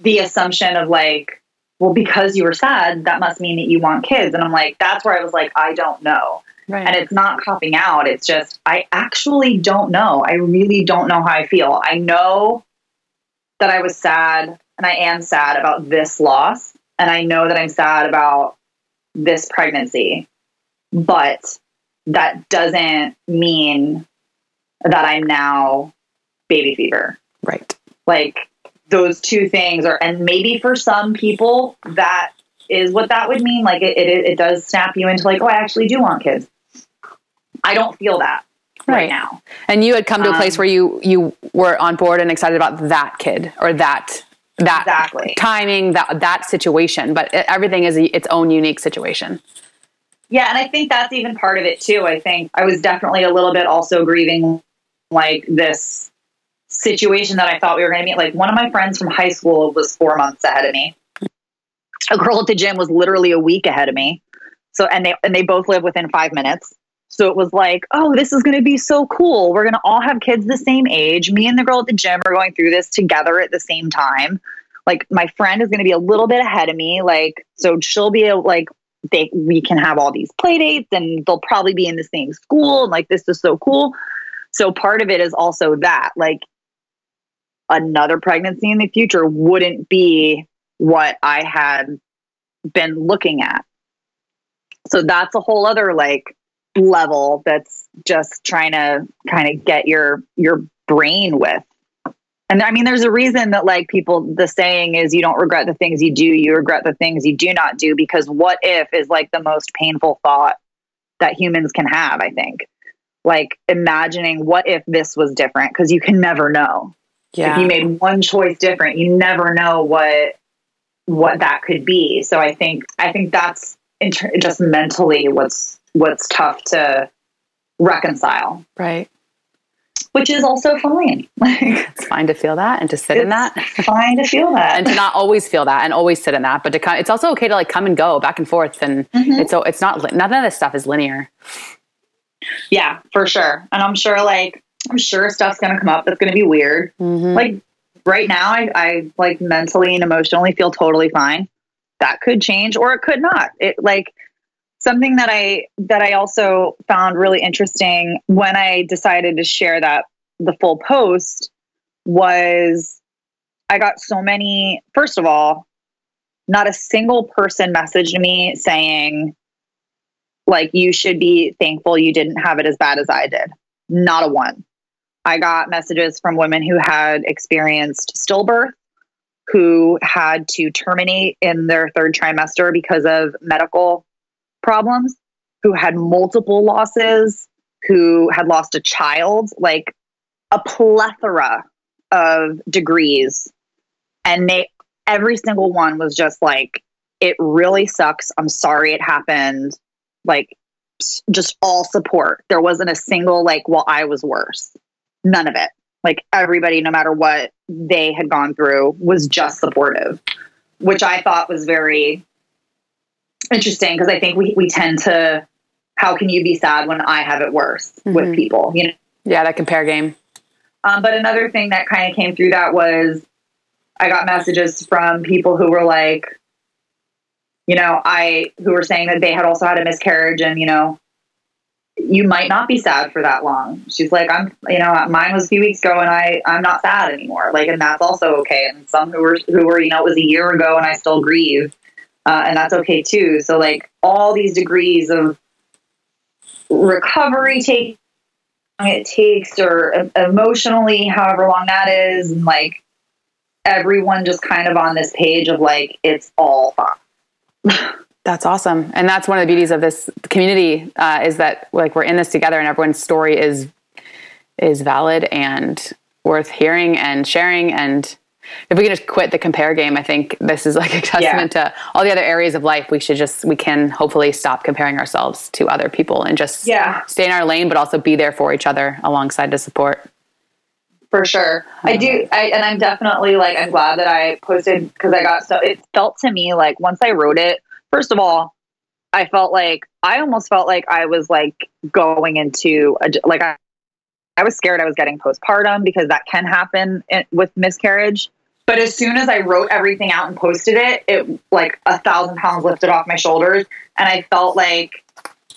the assumption of like, well, because you were sad, that must mean that you want kids, and I'm like, that's where I was like, I don't know. Right. And it's not copping out. It's just, I actually don't know. I really don't know how I feel. I know that I was sad and I am sad about this loss. And I know that I'm sad about this pregnancy. But that doesn't mean that I'm now baby fever. Right. Like those two things are, and maybe for some people that is what that would mean. Like it, it, it does snap you into like, oh, I actually do want kids. I don't feel that right, right now. And you had come to a place um, where you you were on board and excited about that kid or that that exactly. timing that that situation, but everything is its own unique situation. Yeah, and I think that's even part of it too. I think I was definitely a little bit also grieving like this situation that I thought we were going to meet. Like one of my friends from high school was four months ahead of me. A girl at the gym was literally a week ahead of me. So and they and they both live within five minutes. So it was like, oh, this is going to be so cool. We're going to all have kids the same age. Me and the girl at the gym are going through this together at the same time. Like my friend is going to be a little bit ahead of me. Like, so she'll be like they we can have all these play dates and they'll probably be in the same school and like this is so cool. So part of it is also that like another pregnancy in the future wouldn't be what I had been looking at. So that's a whole other like level that's just trying to kind of get your your brain with. And I mean there's a reason that like people the saying is you don't regret the things you do, you regret the things you do not do because what if is like the most painful thought that humans can have, I think. Like imagining what if this was different because you can never know. Yeah. If you made one choice different, you never know what what that could be. So I think I think that's inter- just mentally what's what's tough to reconcile, right. which is also fine. Like It's fine to feel that and to sit in that. fine to feel that. and to not always feel that and always sit in that, but to come, it's also okay to like come and go back and forth. And Mhm. it's so it's not none of this stuff is linear. yeah, for sure. And I'm sure like I'm sure stuff's gonna come up that's gonna be weird. Mhm. Like right now I, I like mentally and emotionally feel totally fine. That could change or it could not. It like something that I that I also found really interesting when I decided to share that the full post was I got so many first of all, not a single person messaged me saying like you should be thankful you didn't have it as bad as I did. Not a one. I got messages from women who had experienced stillbirth, who had to terminate in their third trimester because of medical problems, who had multiple losses, who had lost a child, like a plethora of degrees. And they, every single one was just like, it really sucks. I'm sorry it happened. Like, just all support. There wasn't a single, like, well, I was worse none of it. Like everybody, no matter what they had gone through, was just supportive, which I thought was very interesting because I think we, we tend to, how can you be sad when I have it worse with Mhm. people, you know? yeah, that compare game. Um, but another thing that kind of came through that was I got messages from people who were like, you know, I, who were saying that they had also had a miscarriage and, you know, you might not be sad for that long. She's like, I'm, you know, mine was a few weeks ago and I, I'm not sad anymore. Like, and that's also okay. And some who were, who were, you know, it was a year ago and I still grieve. Uh, and that's okay too. So like all these degrees of recovery take it takes or emotionally however long that is and like everyone just kind of on this page of like it's all fine That's awesome, and that's one of the beauties of this community uh, is that like we're in this together, and everyone's story is is valid and worth hearing and sharing. And if we can just quit the compare game, I think this is like a testament to all the other areas of life. We should just we can hopefully stop comparing ourselves to other people and just Yeah. stay in our lane, but also be there for each other alongside to support. for sure i do I, and i'm definitely like i'm glad that i posted because i got so it felt to me like once i wrote it first of all i felt like i almost felt like i was like going into a, like i I was scared I was getting postpartum because that can happen in, with miscarriage. But as soon as I wrote everything out and posted it, it like a thousand pounds lifted off my shoulders, and I felt like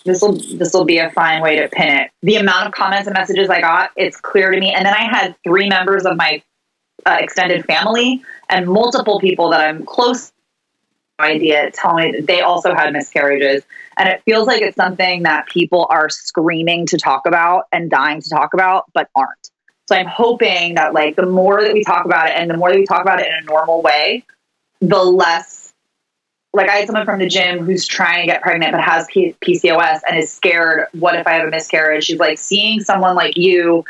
this will this will be a fine way to pin it. The amount of comments and messages I got, it's clear to me. And then I had three members of my uh, extended family and multiple people that I'm close idea tell me that they also had miscarriages and it feels like it's something that people are screaming to talk about and dying to talk about but aren't so i'm hoping that like the more that we talk about it and the more that we talk about it in a normal way the less like i had someone from the gym who's trying to get pregnant but has P- pcos and is scared what if i have a miscarriage she's like seeing someone like you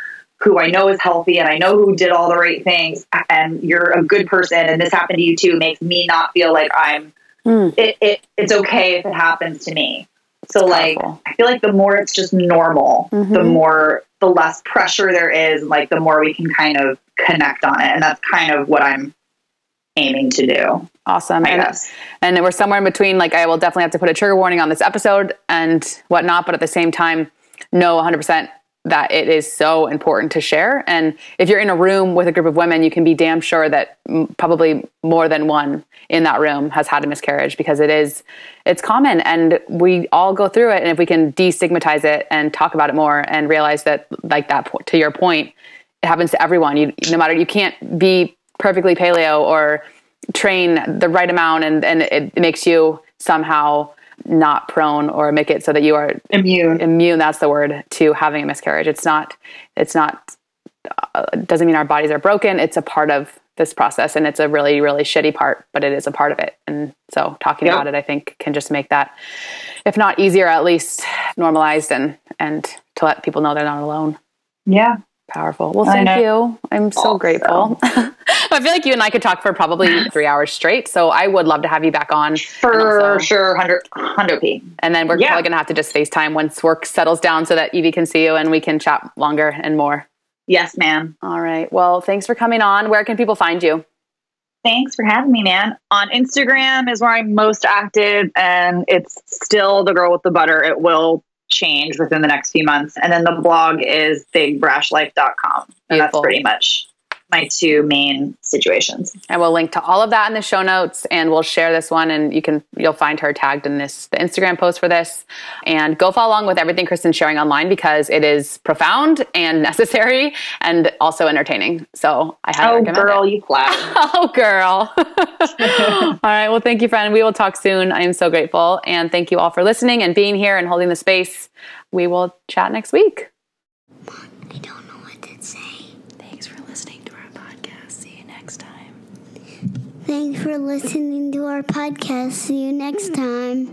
who I know is healthy and I know who did all the right things and you're a good person and this happened to you too makes me not feel like I'm Mm. it, it it's okay if it happens to me. So like powerful. I feel like the more it's just normal, the Mhm. more the less pressure there is, like the more we can kind of connect on it. And that's kind of what I'm aiming to do, Awesome. I And- guess. and we're somewhere in between like i will definitely have to put a trigger warning on this episode and whatnot but at the same time know 100% that it is so important to share. And if you're in a room with a group of women, you can be damn sure that m- probably more than one in that room has had a miscarriage because it is it's common and we all go through it and if we can destigmatize it and talk about it more and realize that like that po- to your point it happens to everyone you no matter you can't be perfectly paleo or train the right amount and and it makes you somehow not prone or make it so that you are Immune. immune that's the word to having a miscarriage it's not it's not uh, doesn't mean our bodies are broken it's a part of this process and it's a really really shitty part but it is a part of it and so talking Yep. about it i think can just make that if not easier at least normalized and and to let people know they're not alone Yeah. Powerful well thank you i'm so Also. grateful i feel like you and i could talk for probably three hours straight so i would love to have you back on For also- sure, 100, 100 P. and then we're Yeah. probably going to have to just FaceTime once work settles down so that Evie can see you and we can chat longer and more. Yes, ma'am. All right. Well, thanks for coming on. Where can people find you? Thanks for having me, man. On Instagram is where I'm most active, and it's still the girl with the butter. It will change within the next few months. And then the blog is bigbrashlife.com. And that's pretty much my two main situations. And we'll link to all of that in the show notes and we'll share this one and you can you'll find her tagged in this the Instagram post for this. And go follow along with everything Kristin's sharing online because it is profound and necessary and also entertaining. So I highly Oh, recommend girl, it. you flat. Oh, girl. all right. Well, thank you, friend. We will talk soon. I am so grateful. And thank you all for listening and being here and holding the space. We will chat next week. Thanks for listening to our podcast. See you next time.